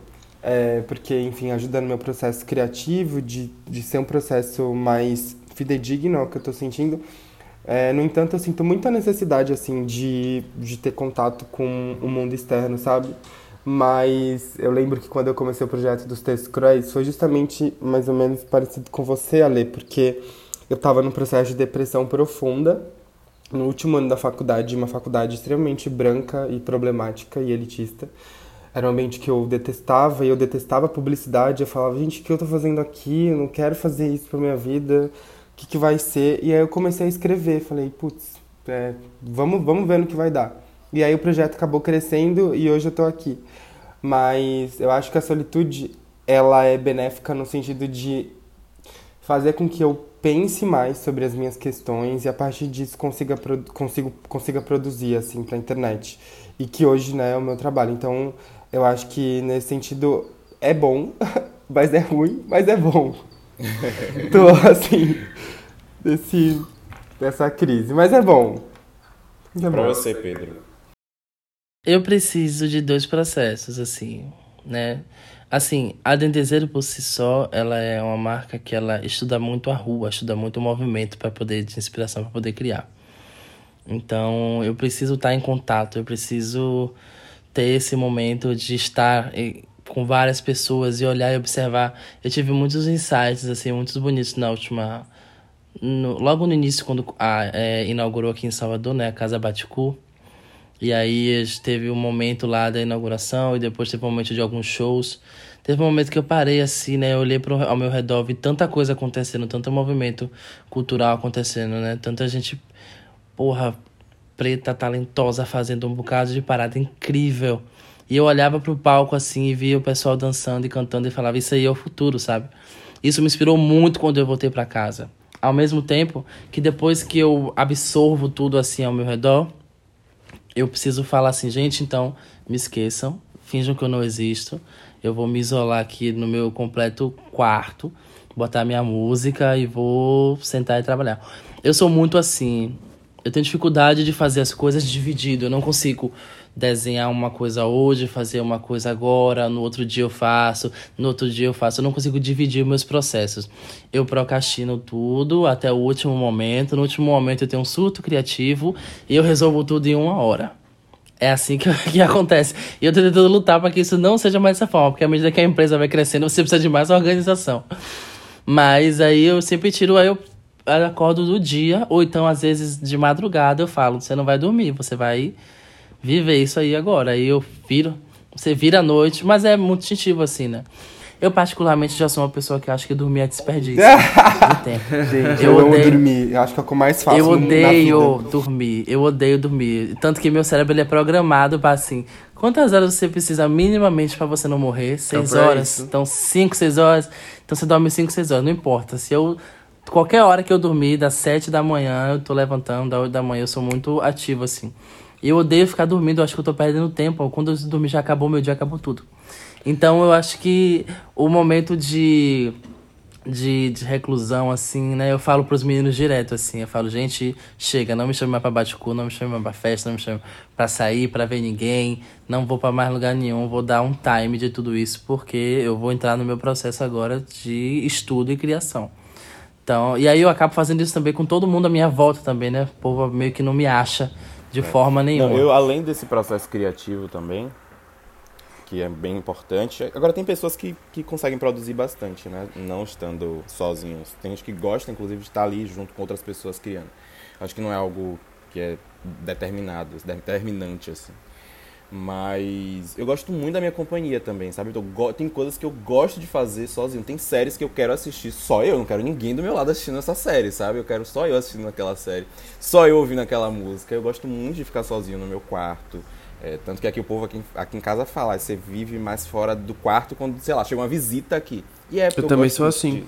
é, porque enfim ajuda no meu processo criativo de, de ser um processo mais fidedigno ao que eu tô sentindo é, no entanto eu sinto muita necessidade assim de, de ter contato com o mundo externo sabe mas eu lembro que quando eu comecei o projeto dos textos cruéis, foi justamente mais ou menos parecido com você, Ale, porque eu estava num processo de depressão profunda, no último ano da faculdade, uma faculdade extremamente branca e problemática e elitista. Era um ambiente que eu detestava e eu detestava a publicidade. Eu falava, gente, o que eu tô fazendo aqui? Eu não quero fazer isso pra minha vida. O que, que vai ser? E aí eu comecei a escrever. Falei, putz, é, vamos, vamos ver no que vai dar. E aí o projeto acabou crescendo e hoje eu tô aqui. Mas eu acho que a solitude, ela é benéfica no sentido de fazer com que eu pense mais sobre as minhas questões e a partir disso consiga, consigo, consiga produzir, assim, pra internet. E que hoje, né, é o meu trabalho. Então, eu acho que nesse sentido é bom, mas é ruim, mas é bom. tô, assim, desse, dessa crise. Mas é bom. É Pra bom. você, Pedro. Eu preciso de dois processos, assim, né? Assim, a Dendezeiro por si só, ela é uma marca que ela estuda muito a rua, estuda muito o movimento para poder de inspiração para poder criar. Então, eu preciso estar em contato, eu preciso ter esse momento de estar eh, com várias pessoas e olhar e observar. Eu tive muitos insights assim, muitos bonitos na última no- logo no início quando a, eh, inaugurou aqui em Salvador, né, a Casa Baticu. E aí teve um momento lá da inauguração e depois teve um momento de alguns shows. Teve um momento que eu parei assim, né? Eu olhei pro, ao meu redor, vi tanta coisa acontecendo, tanto movimento cultural acontecendo, né? Tanta gente, porra, preta, talentosa, fazendo um bocado de parada incrível. E eu olhava pro palco assim e via o pessoal dançando e cantando e falava, isso aí é o futuro, sabe? Isso me inspirou muito quando eu voltei para casa. Ao mesmo tempo que depois que eu absorvo tudo assim ao meu redor, eu preciso falar assim, gente, então me esqueçam, finjam que eu não existo. Eu vou me isolar aqui no meu completo quarto, botar minha música e vou sentar e trabalhar. Eu sou muito assim, eu tenho dificuldade de fazer as coisas dividido. Eu não consigo desenhar uma coisa hoje, fazer uma coisa agora, no outro dia eu faço, no outro dia eu faço. Eu não consigo dividir meus processos. Eu procrastino tudo até o último momento. No último momento eu tenho um surto criativo e eu resolvo tudo em uma hora. É assim que, que acontece. E eu tô tentando lutar para que isso não seja mais dessa forma, porque à medida que a empresa vai crescendo, você precisa de mais organização. Mas aí eu sempre tiro, aí eu acordo do dia, ou então às vezes de madrugada eu falo, você não vai dormir, você vai viver isso aí agora. Aí eu viro, você vira à noite, mas é muito instintivo assim, né? Eu, particularmente, já sou uma pessoa que acha que dormir é desperdício de tempo. Gente, eu, eu amo dormir. Eu acho que é o que eu mais faço Eu odeio dormir. Eu odeio dormir. Tanto que meu cérebro ele é programado para assim... Quantas horas você precisa minimamente para você não morrer? Seis então, horas. Isso. Então, cinco, seis horas. Então, você dorme cinco, seis horas. Não importa. Se eu... Qualquer hora que eu dormir, das sete da manhã, eu tô levantando, da oito da manhã, eu sou muito ativo, assim. Eu odeio ficar dormindo, eu acho que eu tô perdendo tempo. Quando eu dormir já acabou meu dia, acabou tudo. Então eu acho que o momento de, de, de reclusão, assim, né? Eu falo pros meninos direto, assim. Eu falo, gente, chega, não me chame mais pra bate-cu, não me chame mais pra festa, não me chame pra sair, pra ver ninguém. Não vou pra mais lugar nenhum, vou dar um time de tudo isso, porque eu vou entrar no meu processo agora de estudo e criação. Então, e aí eu acabo fazendo isso também com todo mundo à minha volta também, né? O povo meio que não me acha de é. forma nenhuma. Não, eu, além desse processo criativo também, que é bem importante. Agora tem pessoas que, que conseguem produzir bastante, né? Não estando sozinhos. Tem gente que gosta, inclusive, de estar ali junto com outras pessoas criando. Acho que não é algo que é determinado, determinante, assim. Mas eu gosto muito da minha companhia também, sabe? Então, tem coisas que eu gosto de fazer sozinho. Tem séries que eu quero assistir só eu. Não quero ninguém do meu lado assistindo essa série, sabe? Eu quero só eu assistindo aquela série. Só eu ouvindo aquela música. Eu gosto muito de ficar sozinho no meu quarto. É, tanto que aqui o povo aqui, aqui em casa fala, você vive mais fora do quarto quando, sei lá, chega uma visita aqui. E é eu, eu também sou assim. De,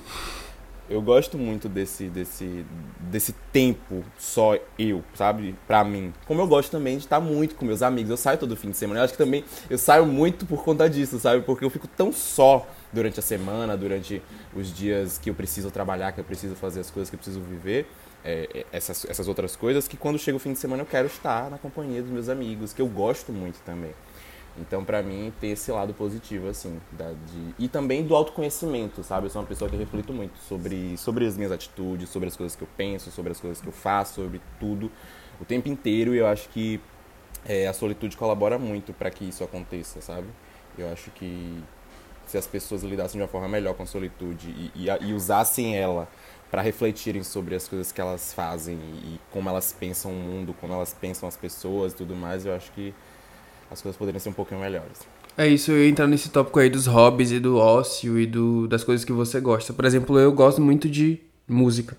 eu gosto muito desse, desse, desse tempo só eu, sabe? Pra mim. Como eu gosto também de estar muito com meus amigos. Eu saio todo fim de semana. Eu acho que também eu saio muito por conta disso, sabe? Porque eu fico tão só durante a semana, durante os dias que eu preciso trabalhar, que eu preciso fazer as coisas que eu preciso viver. É, essas, essas outras coisas que quando chega o fim de semana eu quero estar na companhia dos meus amigos, que eu gosto muito também. Então, para mim, tem esse lado positivo, assim, da, de... e também do autoconhecimento, sabe? Eu sou uma pessoa que reflito muito sobre, sobre as minhas atitudes, sobre as coisas que eu penso, sobre as coisas que eu faço, sobre tudo, o tempo inteiro. E eu acho que é, a solitude colabora muito para que isso aconteça, sabe? Eu acho que se as pessoas lidassem de uma forma melhor com a solitude e, e, e usassem ela para refletirem sobre as coisas que elas fazem e, e como elas pensam o mundo, como elas pensam as pessoas e tudo mais, eu acho que as coisas poderiam ser um pouquinho melhores. É isso, eu ia entrar nesse tópico aí dos hobbies e do ócio e do, das coisas que você gosta. Por exemplo, eu gosto muito de música,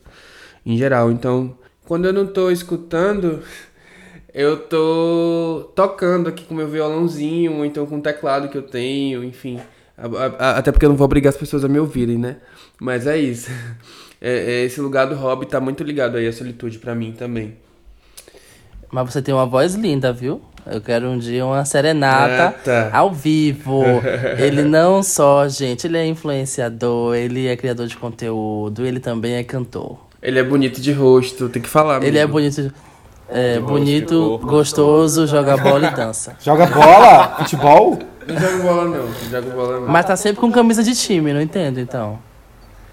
em geral. Então, quando eu não tô escutando, eu tô tocando aqui com meu violãozinho, ou então com o teclado que eu tenho, enfim. Até porque eu não vou obrigar as pessoas a me ouvirem, né? Mas é isso. É, é, esse lugar do hobby tá muito ligado aí à solitude para mim também. Mas você tem uma voz linda, viu? Eu quero um dia uma serenata Eita. ao vivo. ele não só, gente, ele é influenciador, ele é criador de conteúdo, ele também é cantor. Ele é bonito de rosto, tem que falar. Ele é bonito de... É, de bonito, gostoso, joga bola e dança. Joga bola? Futebol? Não joga bola não, não joga bola não. Mas tá sempre com camisa de time, não entendo então.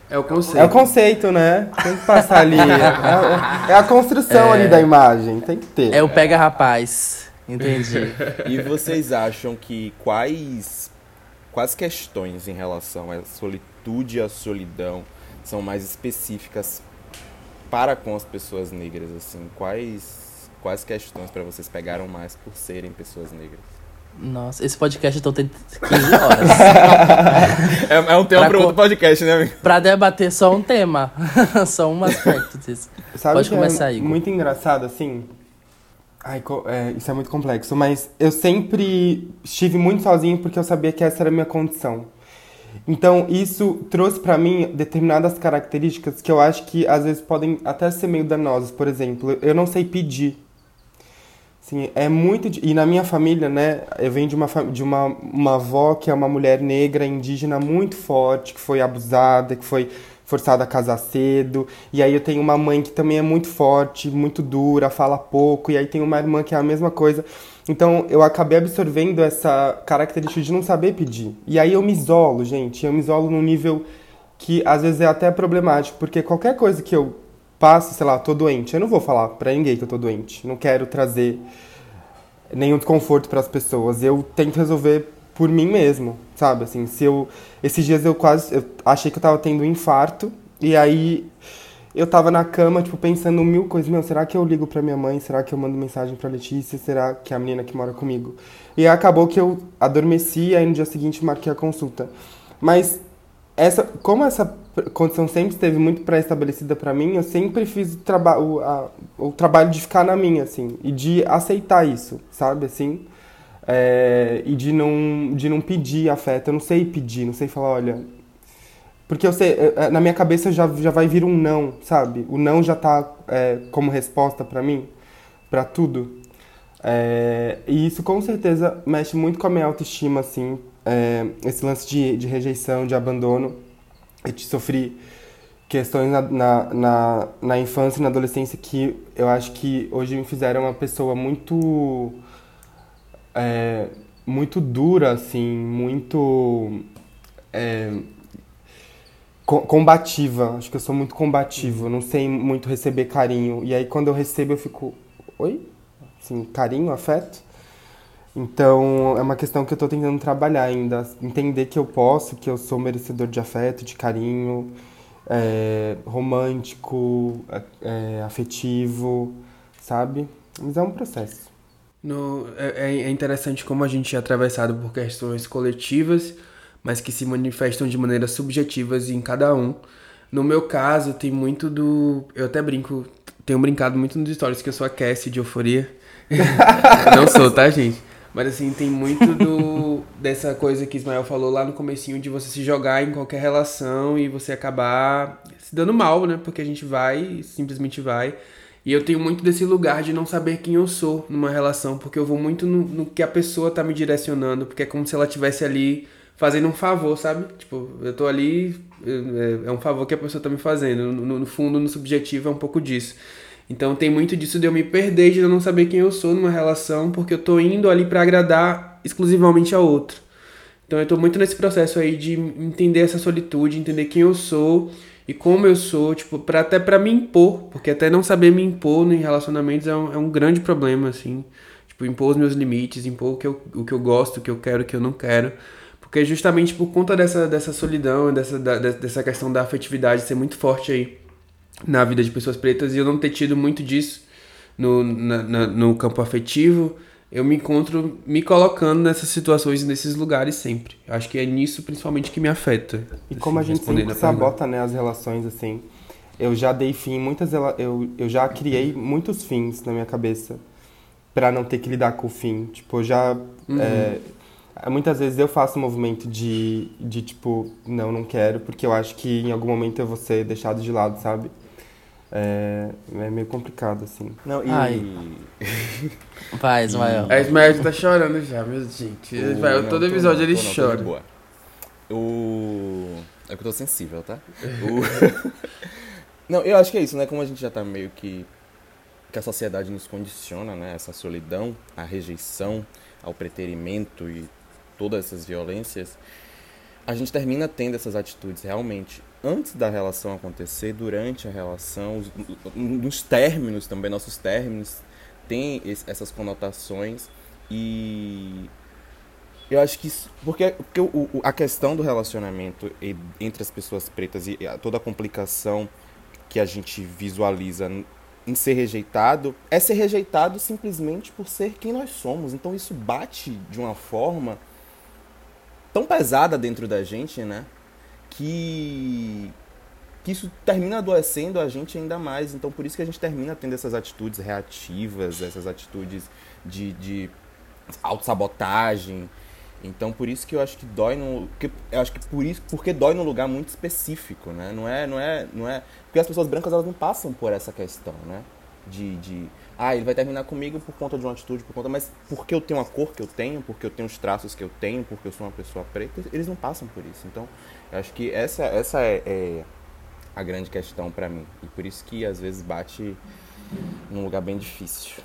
É o conceito. É o conceito, né? Tem que passar ali. é, é, a construção é... ali da imagem, tem que ter. É o pega rapaz. Entendi. e vocês acham que quais quais questões em relação à solitude e à solidão são mais específicas para com as pessoas negras assim? Quais quais questões para vocês pegaram mais por serem pessoas negras? Nossa, esse podcast então tem 15 horas. é, é, um tema para outro podcast, né, amigo? Pra debater só um tema. só um aspecto disso. Sabe Pode começar é Muito engraçado, assim. Ai, é, isso é muito complexo, mas eu sempre estive muito sozinho porque eu sabia que essa era a minha condição. Então, isso trouxe para mim determinadas características que eu acho que às vezes podem até ser meio danosas. Por exemplo, eu não sei pedir. Assim, é muito. E na minha família, né, eu venho de, uma, de uma, uma avó que é uma mulher negra, indígena muito forte, que foi abusada, que foi forçada a casar cedo. E aí eu tenho uma mãe que também é muito forte, muito dura, fala pouco. E aí tem uma irmã que é a mesma coisa. Então eu acabei absorvendo essa característica de não saber pedir. E aí eu me isolo, gente. Eu me isolo num nível que às vezes é até problemático, porque qualquer coisa que eu passe, sei lá, tô doente, eu não vou falar para ninguém que eu tô doente. Não quero trazer nenhum desconforto para as pessoas. Eu tento resolver por mim mesmo, sabe? Assim, se eu esses dias eu quase eu achei que eu tava tendo um infarto e aí eu tava na cama, tipo, pensando mil coisas. Meu, será que eu ligo pra minha mãe? Será que eu mando mensagem pra Letícia? Será que é a menina que mora comigo? E acabou que eu adormeci e aí no dia seguinte marquei a consulta. Mas essa, como essa condição sempre esteve muito pré-estabelecida para mim, eu sempre fiz o, traba o, a, o trabalho de ficar na minha, assim, e de aceitar isso, sabe, assim, é, e de não, de não pedir afeto. Eu não sei pedir, não sei falar, olha, porque eu sei, é, é, na minha cabeça já, já vai vir um não, sabe? O não já tá é, como resposta para mim, para tudo. É, e isso com certeza mexe muito com a minha autoestima, assim. É, esse lance de, de rejeição, de abandono. Eu sofri questões na, na, na, na, infância e na adolescência que eu acho que hoje me fizeram uma pessoa muito. É, muito dura, assim, muito. É, combativa. Acho que eu sou muito combativo. Não sei muito receber carinho. E aí quando eu recebo eu fico, oi? Assim, carinho, afeto. Então é uma questão que eu estou tentando trabalhar ainda. Entender que eu posso, que eu sou merecedor de afeto, de carinho, é, romântico, é, afetivo, sabe? Mas é um processo. No, é, é interessante como a gente é atravessado por questões coletivas mas que se manifestam de maneiras subjetivas em cada um. No meu caso, tem muito do. Eu até brinco, tenho brincado muito nos stories que eu sou a Cassie de euforia. Não sou, tá, gente? Mas assim, tem muito do dessa coisa que Ismael falou lá no comecinho de você se jogar em qualquer relação e você acabar se dando mal, né? Porque a gente vai, simplesmente vai. E eu tenho muito desse lugar de não saber quem eu sou numa relação, porque eu vou muito no, no que a pessoa tá me direcionando, porque é como se ela tivesse ali fazendo um favor, sabe? Tipo, eu tô ali, é, é um favor que a pessoa tá me fazendo. No, no, fundo, no subjetivo, é um pouco disso. Então tem muito disso de eu me perder, de eu não saber quem eu sou numa relação, porque eu tô indo ali para agradar exclusivamente a outro. Então eu tô muito nesse processo aí de entender essa solitude, entender quem eu sou e como eu sou, tipo, pra, até para me impor, porque até não saber me impor em relacionamentos é um, é um grande problema, assim. Tipo, impor os meus limites, impor o que eu, o que eu gosto, o que eu quero, o que eu não quero. Porque justamente por conta dessa, dessa solidão, dessa, da, dessa questão da afetividade ser muito forte aí na vida de pessoas pretas e eu não ter tido muito disso no, na, na, no campo afetivo, eu me encontro me colocando nessas situações, nesses lugares sempre. Acho que é nisso principalmente que me afeta. E como a assim, gente sempre sabota né, as relações, assim, eu já dei fim muitas eu, eu já criei muitos fins na minha cabeça para não ter que lidar com o fim. Tipo, eu já uhum. é, Muitas vezes eu faço um movimento de, de tipo, não, não quero, porque eu acho que em algum momento eu vou ser deixado de lado, sabe? É, é meio complicado, assim. Não, e... Ai. Vai, Ismael. A Ismael tá chorando já, meu gente. O... Ismael, todo episódio ele não, chora. Boa. O... É que eu tô sensível, tá? o... não, eu acho que é isso, né? Como a gente já tá meio que... Que a sociedade nos condiciona, né? Essa solidão, a rejeição, ao preterimento e todas essas violências, a gente termina tendo essas atitudes realmente antes da relação acontecer, durante a relação, nos términos também, nossos términos têm essas conotações e eu acho que isso, porque, porque o, a questão do relacionamento entre as pessoas pretas e toda a complicação que a gente visualiza em ser rejeitado é ser rejeitado simplesmente por ser quem nós somos. Então isso bate de uma forma tão pesada dentro da gente, né? Que que isso termina adoecendo a gente ainda mais. Então por isso que a gente termina tendo essas atitudes reativas, essas atitudes de, de autossabotagem. Então por isso que eu acho que dói no, que, eu acho que por isso, porque dói num lugar muito específico, né? Não é, não é, não é, porque as pessoas brancas elas não passam por essa questão, né? De, de ah, ele vai terminar comigo por conta de uma atitude, por conta, mas porque eu tenho a cor que eu tenho, porque eu tenho os traços que eu tenho, porque eu sou uma pessoa preta, eles não passam por isso. Então, acho que essa, essa é, é a grande questão para mim e por isso que às vezes bate num lugar bem difícil.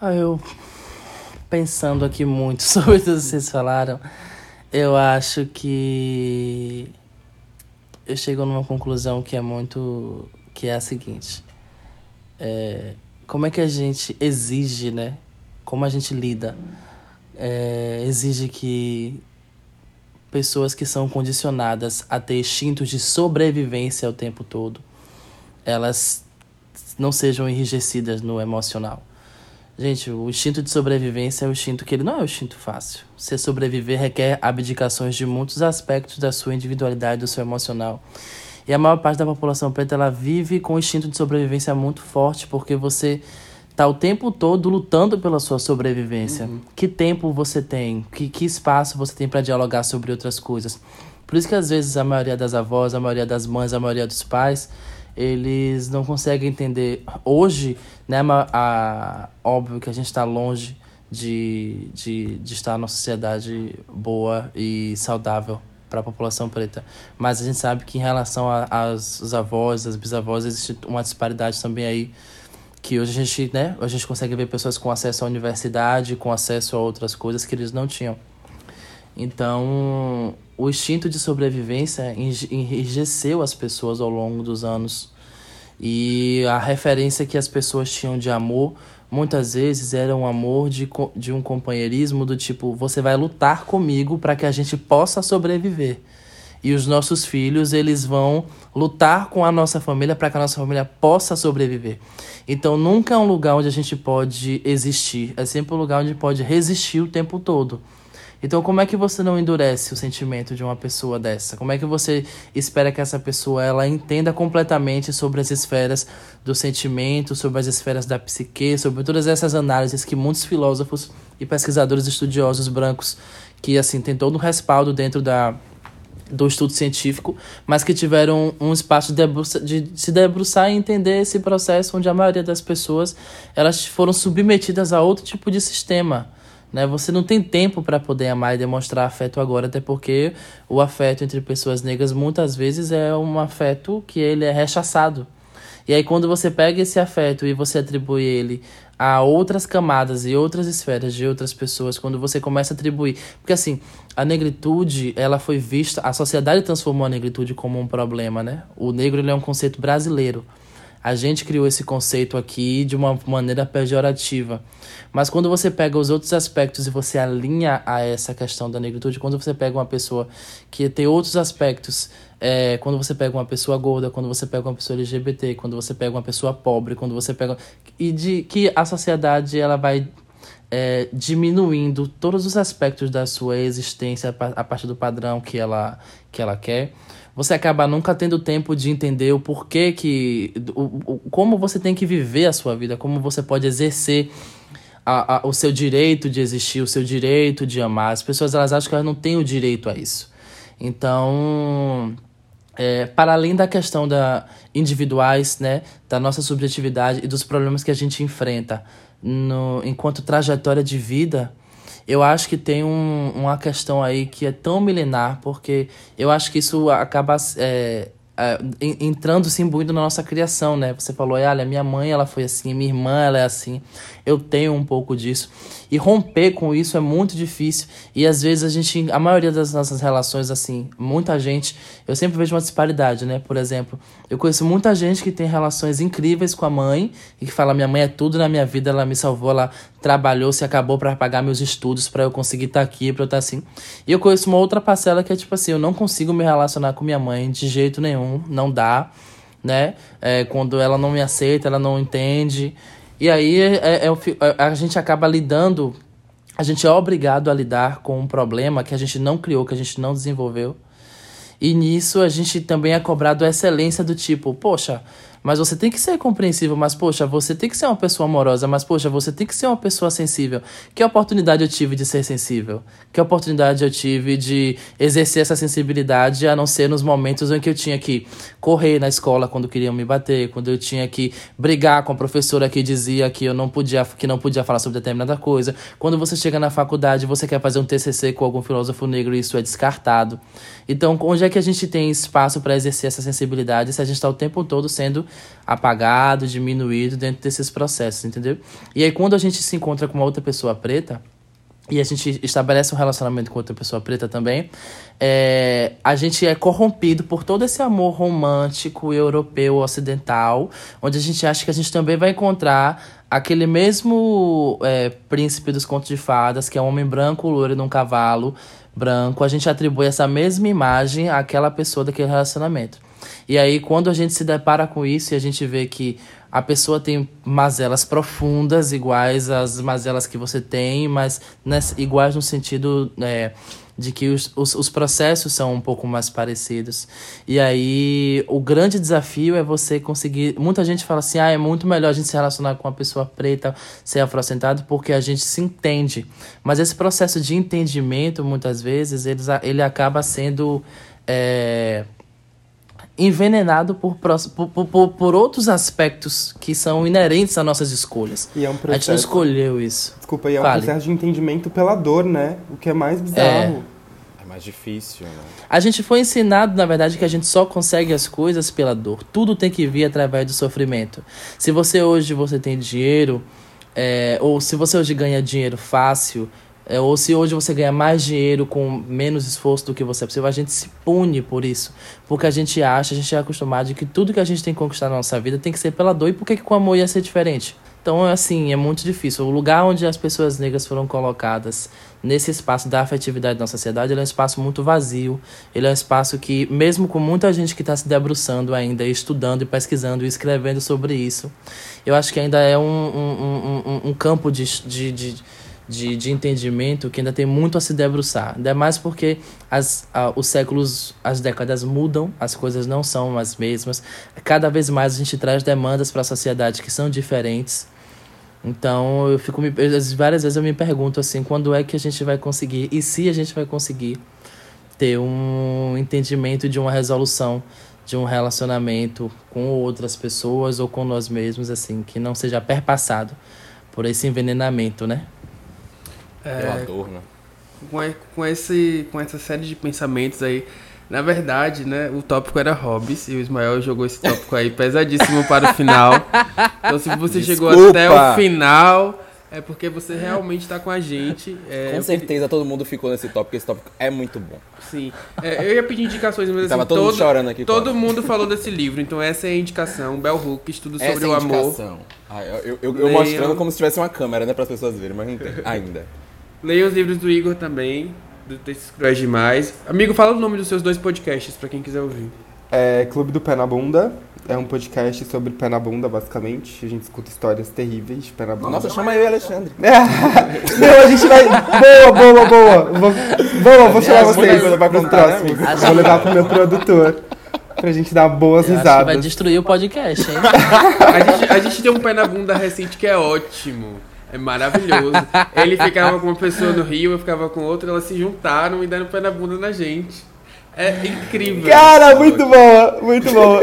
Ah, eu pensando aqui muito sobre tudo que vocês falaram, eu acho que eu chego numa conclusão que é muito que é a seguinte é, como é que a gente exige né como a gente lida é, exige que pessoas que são condicionadas a ter instintos de sobrevivência o tempo todo elas não sejam enrijecidas no emocional Gente, o instinto de sobrevivência é o instinto que ele não é o instinto fácil. Ser sobreviver requer abdicações de muitos aspectos da sua individualidade, do seu emocional. E a maior parte da população preta ela vive com o instinto de sobrevivência muito forte, porque você tá o tempo todo lutando pela sua sobrevivência. Uhum. Que tempo você tem? Que, que espaço você tem para dialogar sobre outras coisas? Por isso que às vezes a maioria das avós, a maioria das mães, a maioria dos pais eles não conseguem entender. Hoje, né, a, a óbvio que a gente está longe de, de, de estar numa sociedade boa e saudável para a população preta. Mas a gente sabe que em relação às avós, às bisavós, existe uma disparidade também aí que hoje a gente, né, a gente consegue ver pessoas com acesso à universidade, com acesso a outras coisas que eles não tinham. Então, o instinto de sobrevivência enrijeceu as pessoas ao longo dos anos. E a referência que as pessoas tinham de amor muitas vezes era um amor de, de um companheirismo do tipo: você vai lutar comigo para que a gente possa sobreviver. E os nossos filhos, eles vão lutar com a nossa família para que a nossa família possa sobreviver. Então nunca é um lugar onde a gente pode existir, é sempre um lugar onde pode resistir o tempo todo. Então, como é que você não endurece o sentimento de uma pessoa dessa? Como é que você espera que essa pessoa ela entenda completamente sobre as esferas do sentimento, sobre as esferas da psique, sobre todas essas análises que muitos filósofos e pesquisadores estudiosos brancos que assim tem todo um respaldo dentro da do estudo científico, mas que tiveram um espaço de, debruça, de se debruçar e entender esse processo onde a maioria das pessoas elas foram submetidas a outro tipo de sistema né? Você não tem tempo para poder amar e demonstrar afeto agora, até porque o afeto entre pessoas negras muitas vezes é um afeto que ele é rechaçado. E aí quando você pega esse afeto e você atribui ele a outras camadas e outras esferas de outras pessoas, quando você começa a atribuir, porque assim, a negritude, ela foi vista, a sociedade transformou a negritude como um problema, né? O negro ele é um conceito brasileiro. A gente criou esse conceito aqui de uma maneira pejorativa. Mas quando você pega os outros aspectos e você alinha a essa questão da negritude, quando você pega uma pessoa que tem outros aspectos, é, quando você pega uma pessoa gorda, quando você pega uma pessoa LGBT, quando você pega uma pessoa pobre, quando você pega. E de que a sociedade ela vai é, diminuindo todos os aspectos da sua existência a partir do padrão que ela, que ela quer você acaba nunca tendo tempo de entender o porquê que. O, o, como você tem que viver a sua vida, como você pode exercer a, a, o seu direito de existir, o seu direito de amar. As pessoas elas acham que elas não têm o direito a isso. Então, é, para além da questão da individuais, né, da nossa subjetividade e dos problemas que a gente enfrenta no, enquanto trajetória de vida, eu acho que tem um, uma questão aí que é tão milenar, porque eu acho que isso acaba é, é, entrando, se imbuindo na nossa criação, né? Você falou, olha, minha mãe ela foi assim, minha irmã ela é assim, eu tenho um pouco disso. E romper com isso é muito difícil. E às vezes a gente, a maioria das nossas relações, assim, muita gente, eu sempre vejo uma disparidade, né? Por exemplo, eu conheço muita gente que tem relações incríveis com a mãe e que fala: minha mãe é tudo na minha vida, ela me salvou, ela trabalhou, se acabou para pagar meus estudos, para eu conseguir estar tá aqui, para eu estar tá assim. E eu conheço uma outra parcela que é tipo assim: eu não consigo me relacionar com minha mãe de jeito nenhum, não dá, né? É, quando ela não me aceita, ela não entende. E aí é, é, é, é, a gente acaba lidando, a gente é obrigado a lidar com um problema que a gente não criou, que a gente não desenvolveu. E nisso a gente também é cobrado a excelência do tipo, poxa, Mas você tem que ser compreensível, mas poxa, você tem que ser uma pessoa amorosa, mas poxa, você tem que ser uma pessoa sensível. Que oportunidade eu tive de ser sensível? Que oportunidade eu tive de exercer essa sensibilidade a não ser nos momentos em que eu tinha que correr na escola quando queriam me bater, quando eu tinha que brigar com a professora que dizia que eu não podia que não podia falar sobre determinada coisa. Quando você chega na faculdade, você quer fazer um TCC com algum filósofo negro e isso é descartado. Então, onde é que a gente tem espaço para exercer essa sensibilidade se a gente está o tempo todo sendo apagado, diminuído dentro desses processos, entendeu? E aí, quando a gente se encontra com uma outra pessoa preta, e a gente estabelece um relacionamento com outra pessoa preta também, é, a gente é corrompido por todo esse amor romântico, europeu, ocidental, onde a gente acha que a gente também vai encontrar aquele mesmo é, príncipe dos contos de fadas, que é um homem branco, loiro num cavalo branco, a gente atribui essa mesma imagem àquela pessoa daquele relacionamento. E aí, quando a gente se depara com isso e a gente vê que a pessoa tem mazelas profundas, iguais às mazelas que você tem, mas nessa, iguais no sentido é, de que os, os, os, processos são um pouco mais parecidos. E aí, o grande desafio é você conseguir. Muita gente fala assim: ah, é muito melhor a gente se relacionar com uma pessoa preta, ser afrocentado, porque a gente se entende. Mas esse processo de entendimento, muitas vezes, ele, ele acaba sendo. É, envenenado por, por, por, por, outros aspectos que são inerentes às nossas escolhas. E é um processo... A gente não escolheu isso. Desculpa, e é um Fale. processo de entendimento pela dor, né? O que é mais bizarro. É, é mais difícil, né? A gente foi ensinado, na verdade, que a gente só consegue as coisas pela dor. Tudo tem que vir através do sofrimento. Se você hoje você tem dinheiro, é, ou se você hoje ganha dinheiro fácil, é, ou se hoje você ganha mais dinheiro com menos esforço do que você precisa, a gente se pune por isso. Porque a gente acha, a gente é acostumado de que tudo que a gente tem que conquistar na nossa vida tem que ser pela dor. E por que, que com amor ia ser diferente? Então, assim, é muito difícil. O lugar onde as pessoas negras foram colocadas nesse espaço da afetividade na sociedade, ele é um espaço muito vazio. Ele é um espaço que, mesmo com muita gente que está se debruçando ainda, estudando e pesquisando e escrevendo sobre isso, eu acho que ainda é um, um, um, um campo de, de, de de, de entendimento que ainda tem muito a se debruçar. Ainda mais porque as, os séculos, as décadas mudam, as coisas não são as mesmas. Cada vez mais a gente traz demandas para a sociedade que são diferentes. Então, eu fico me, várias vezes eu me pergunto assim, quando é que a gente vai conseguir e se a gente vai conseguir ter um entendimento de uma resolução de um relacionamento com outras pessoas ou com nós mesmos assim, que não seja perpassado por esse envenenamento, né? É, dor, né? Com, com, esse, com essa série de pensamentos aí, na verdade, né, o tópico era hobbies e o Ismael jogou esse tópico aí pesadíssimo para o final. Então, se você Desculpa. chegou até o final, é porque você realmente está com a gente. É, com certeza todo mundo ficou nesse tópico, esse tópico é muito bom. Sim. É, eu ia pedir indicações, mas Tava assim, todo, todo mundo chorando aqui. Todo mundo falou desse livro, então essa é a indicação. Bell Hook, Estudo sobre essa é o amor. Ah, eu, eu, eu mostrando como se tivesse uma câmera, né, para as pessoas verem, mas não tem ainda. Leia os livros do Igor também, do Textos Cruéis Demais. Amigo, fala o nome dos seus dois podcasts, para quem quiser ouvir. É Clube do Pé na Bunda. É um podcast sobre pé na bunda, basicamente. A gente escuta histórias terríveis de pé na bunda. Nossa, chama eu e Alexandre. É. Não, a gente vai. Boa, boa, boa. Vou, boa, vou chamar vocês nos próximos. Né, vou levar pro meu produtor. Pra gente dar boas eu risadas. vai destruir o podcast, hein? a, gente, a gente tem um pé na bunda recente que é ótimo. É maravilhoso. Ele ficava com uma pessoa no Rio, eu ficava com outra, elas se juntaram e deram pé na bunda na gente. É incrível. Cara, muito boa, muito boa.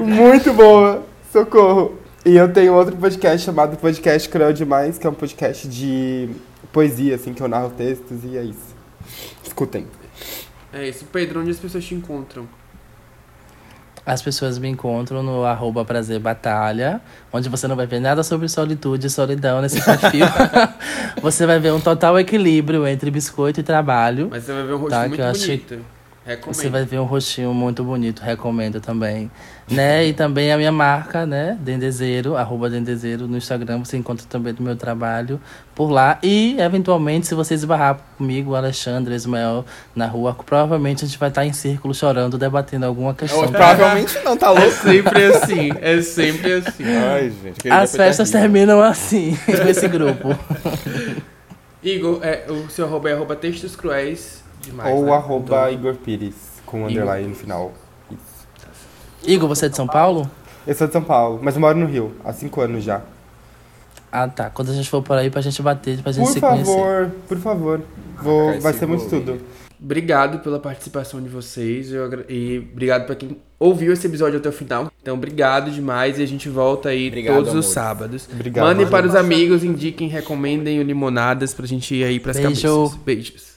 muito boa. Socorro. E eu tenho outro podcast chamado Podcast Cruel Demais, que é um podcast de poesia, assim, que eu narro textos e é isso. Escutem. É isso. Pedro, onde as pessoas te encontram? As pessoas me encontram no arroba prazer batalha, onde você não vai ver nada sobre solitude e solidão nesse perfil. você vai ver um total equilíbrio entre biscoito e trabalho. Mas você vai ver um rosto tá, muito bonito. Recomendo. Você vai ver um rostinho muito bonito, recomendo também. né? E também a minha marca, né? Dendezeiro, arroba Dendezeiro no Instagram. Você encontra também do meu trabalho por lá. E, eventualmente, se você esbarrar comigo, Alexandre, Ismael, na rua, provavelmente a gente vai estar em círculo chorando, debatendo alguma questão. provavelmente não, tá louco. É sempre assim, é sempre assim. Ai, gente. As festas terminam assim, com esse grupo. Igor, é, o seu arroba é arroba textos cruéis demais. Ou né? arroba então... Igor Pires, com Igor. underline no final. Isso. Igor, você é de São Paulo? Eu sou de São Paulo, mas eu moro no Rio, há cinco anos já. Ah, tá. Quando a gente for por aí pra gente bater, pra gente Por se conhecer. favor, por favor. Vou, Marcar vai esse ser muito tudo. Obrigado pela participação de vocês eu agra- e obrigado pra quem ouviu esse episódio até o final. Então, obrigado demais e a gente volta aí Obrigado, todos os amores. sábados. Obrigado. Mandem para os amigos, indiquem, recomendem o Limonadas pra gente ir aí pras Beijo. cabeças. Beijos.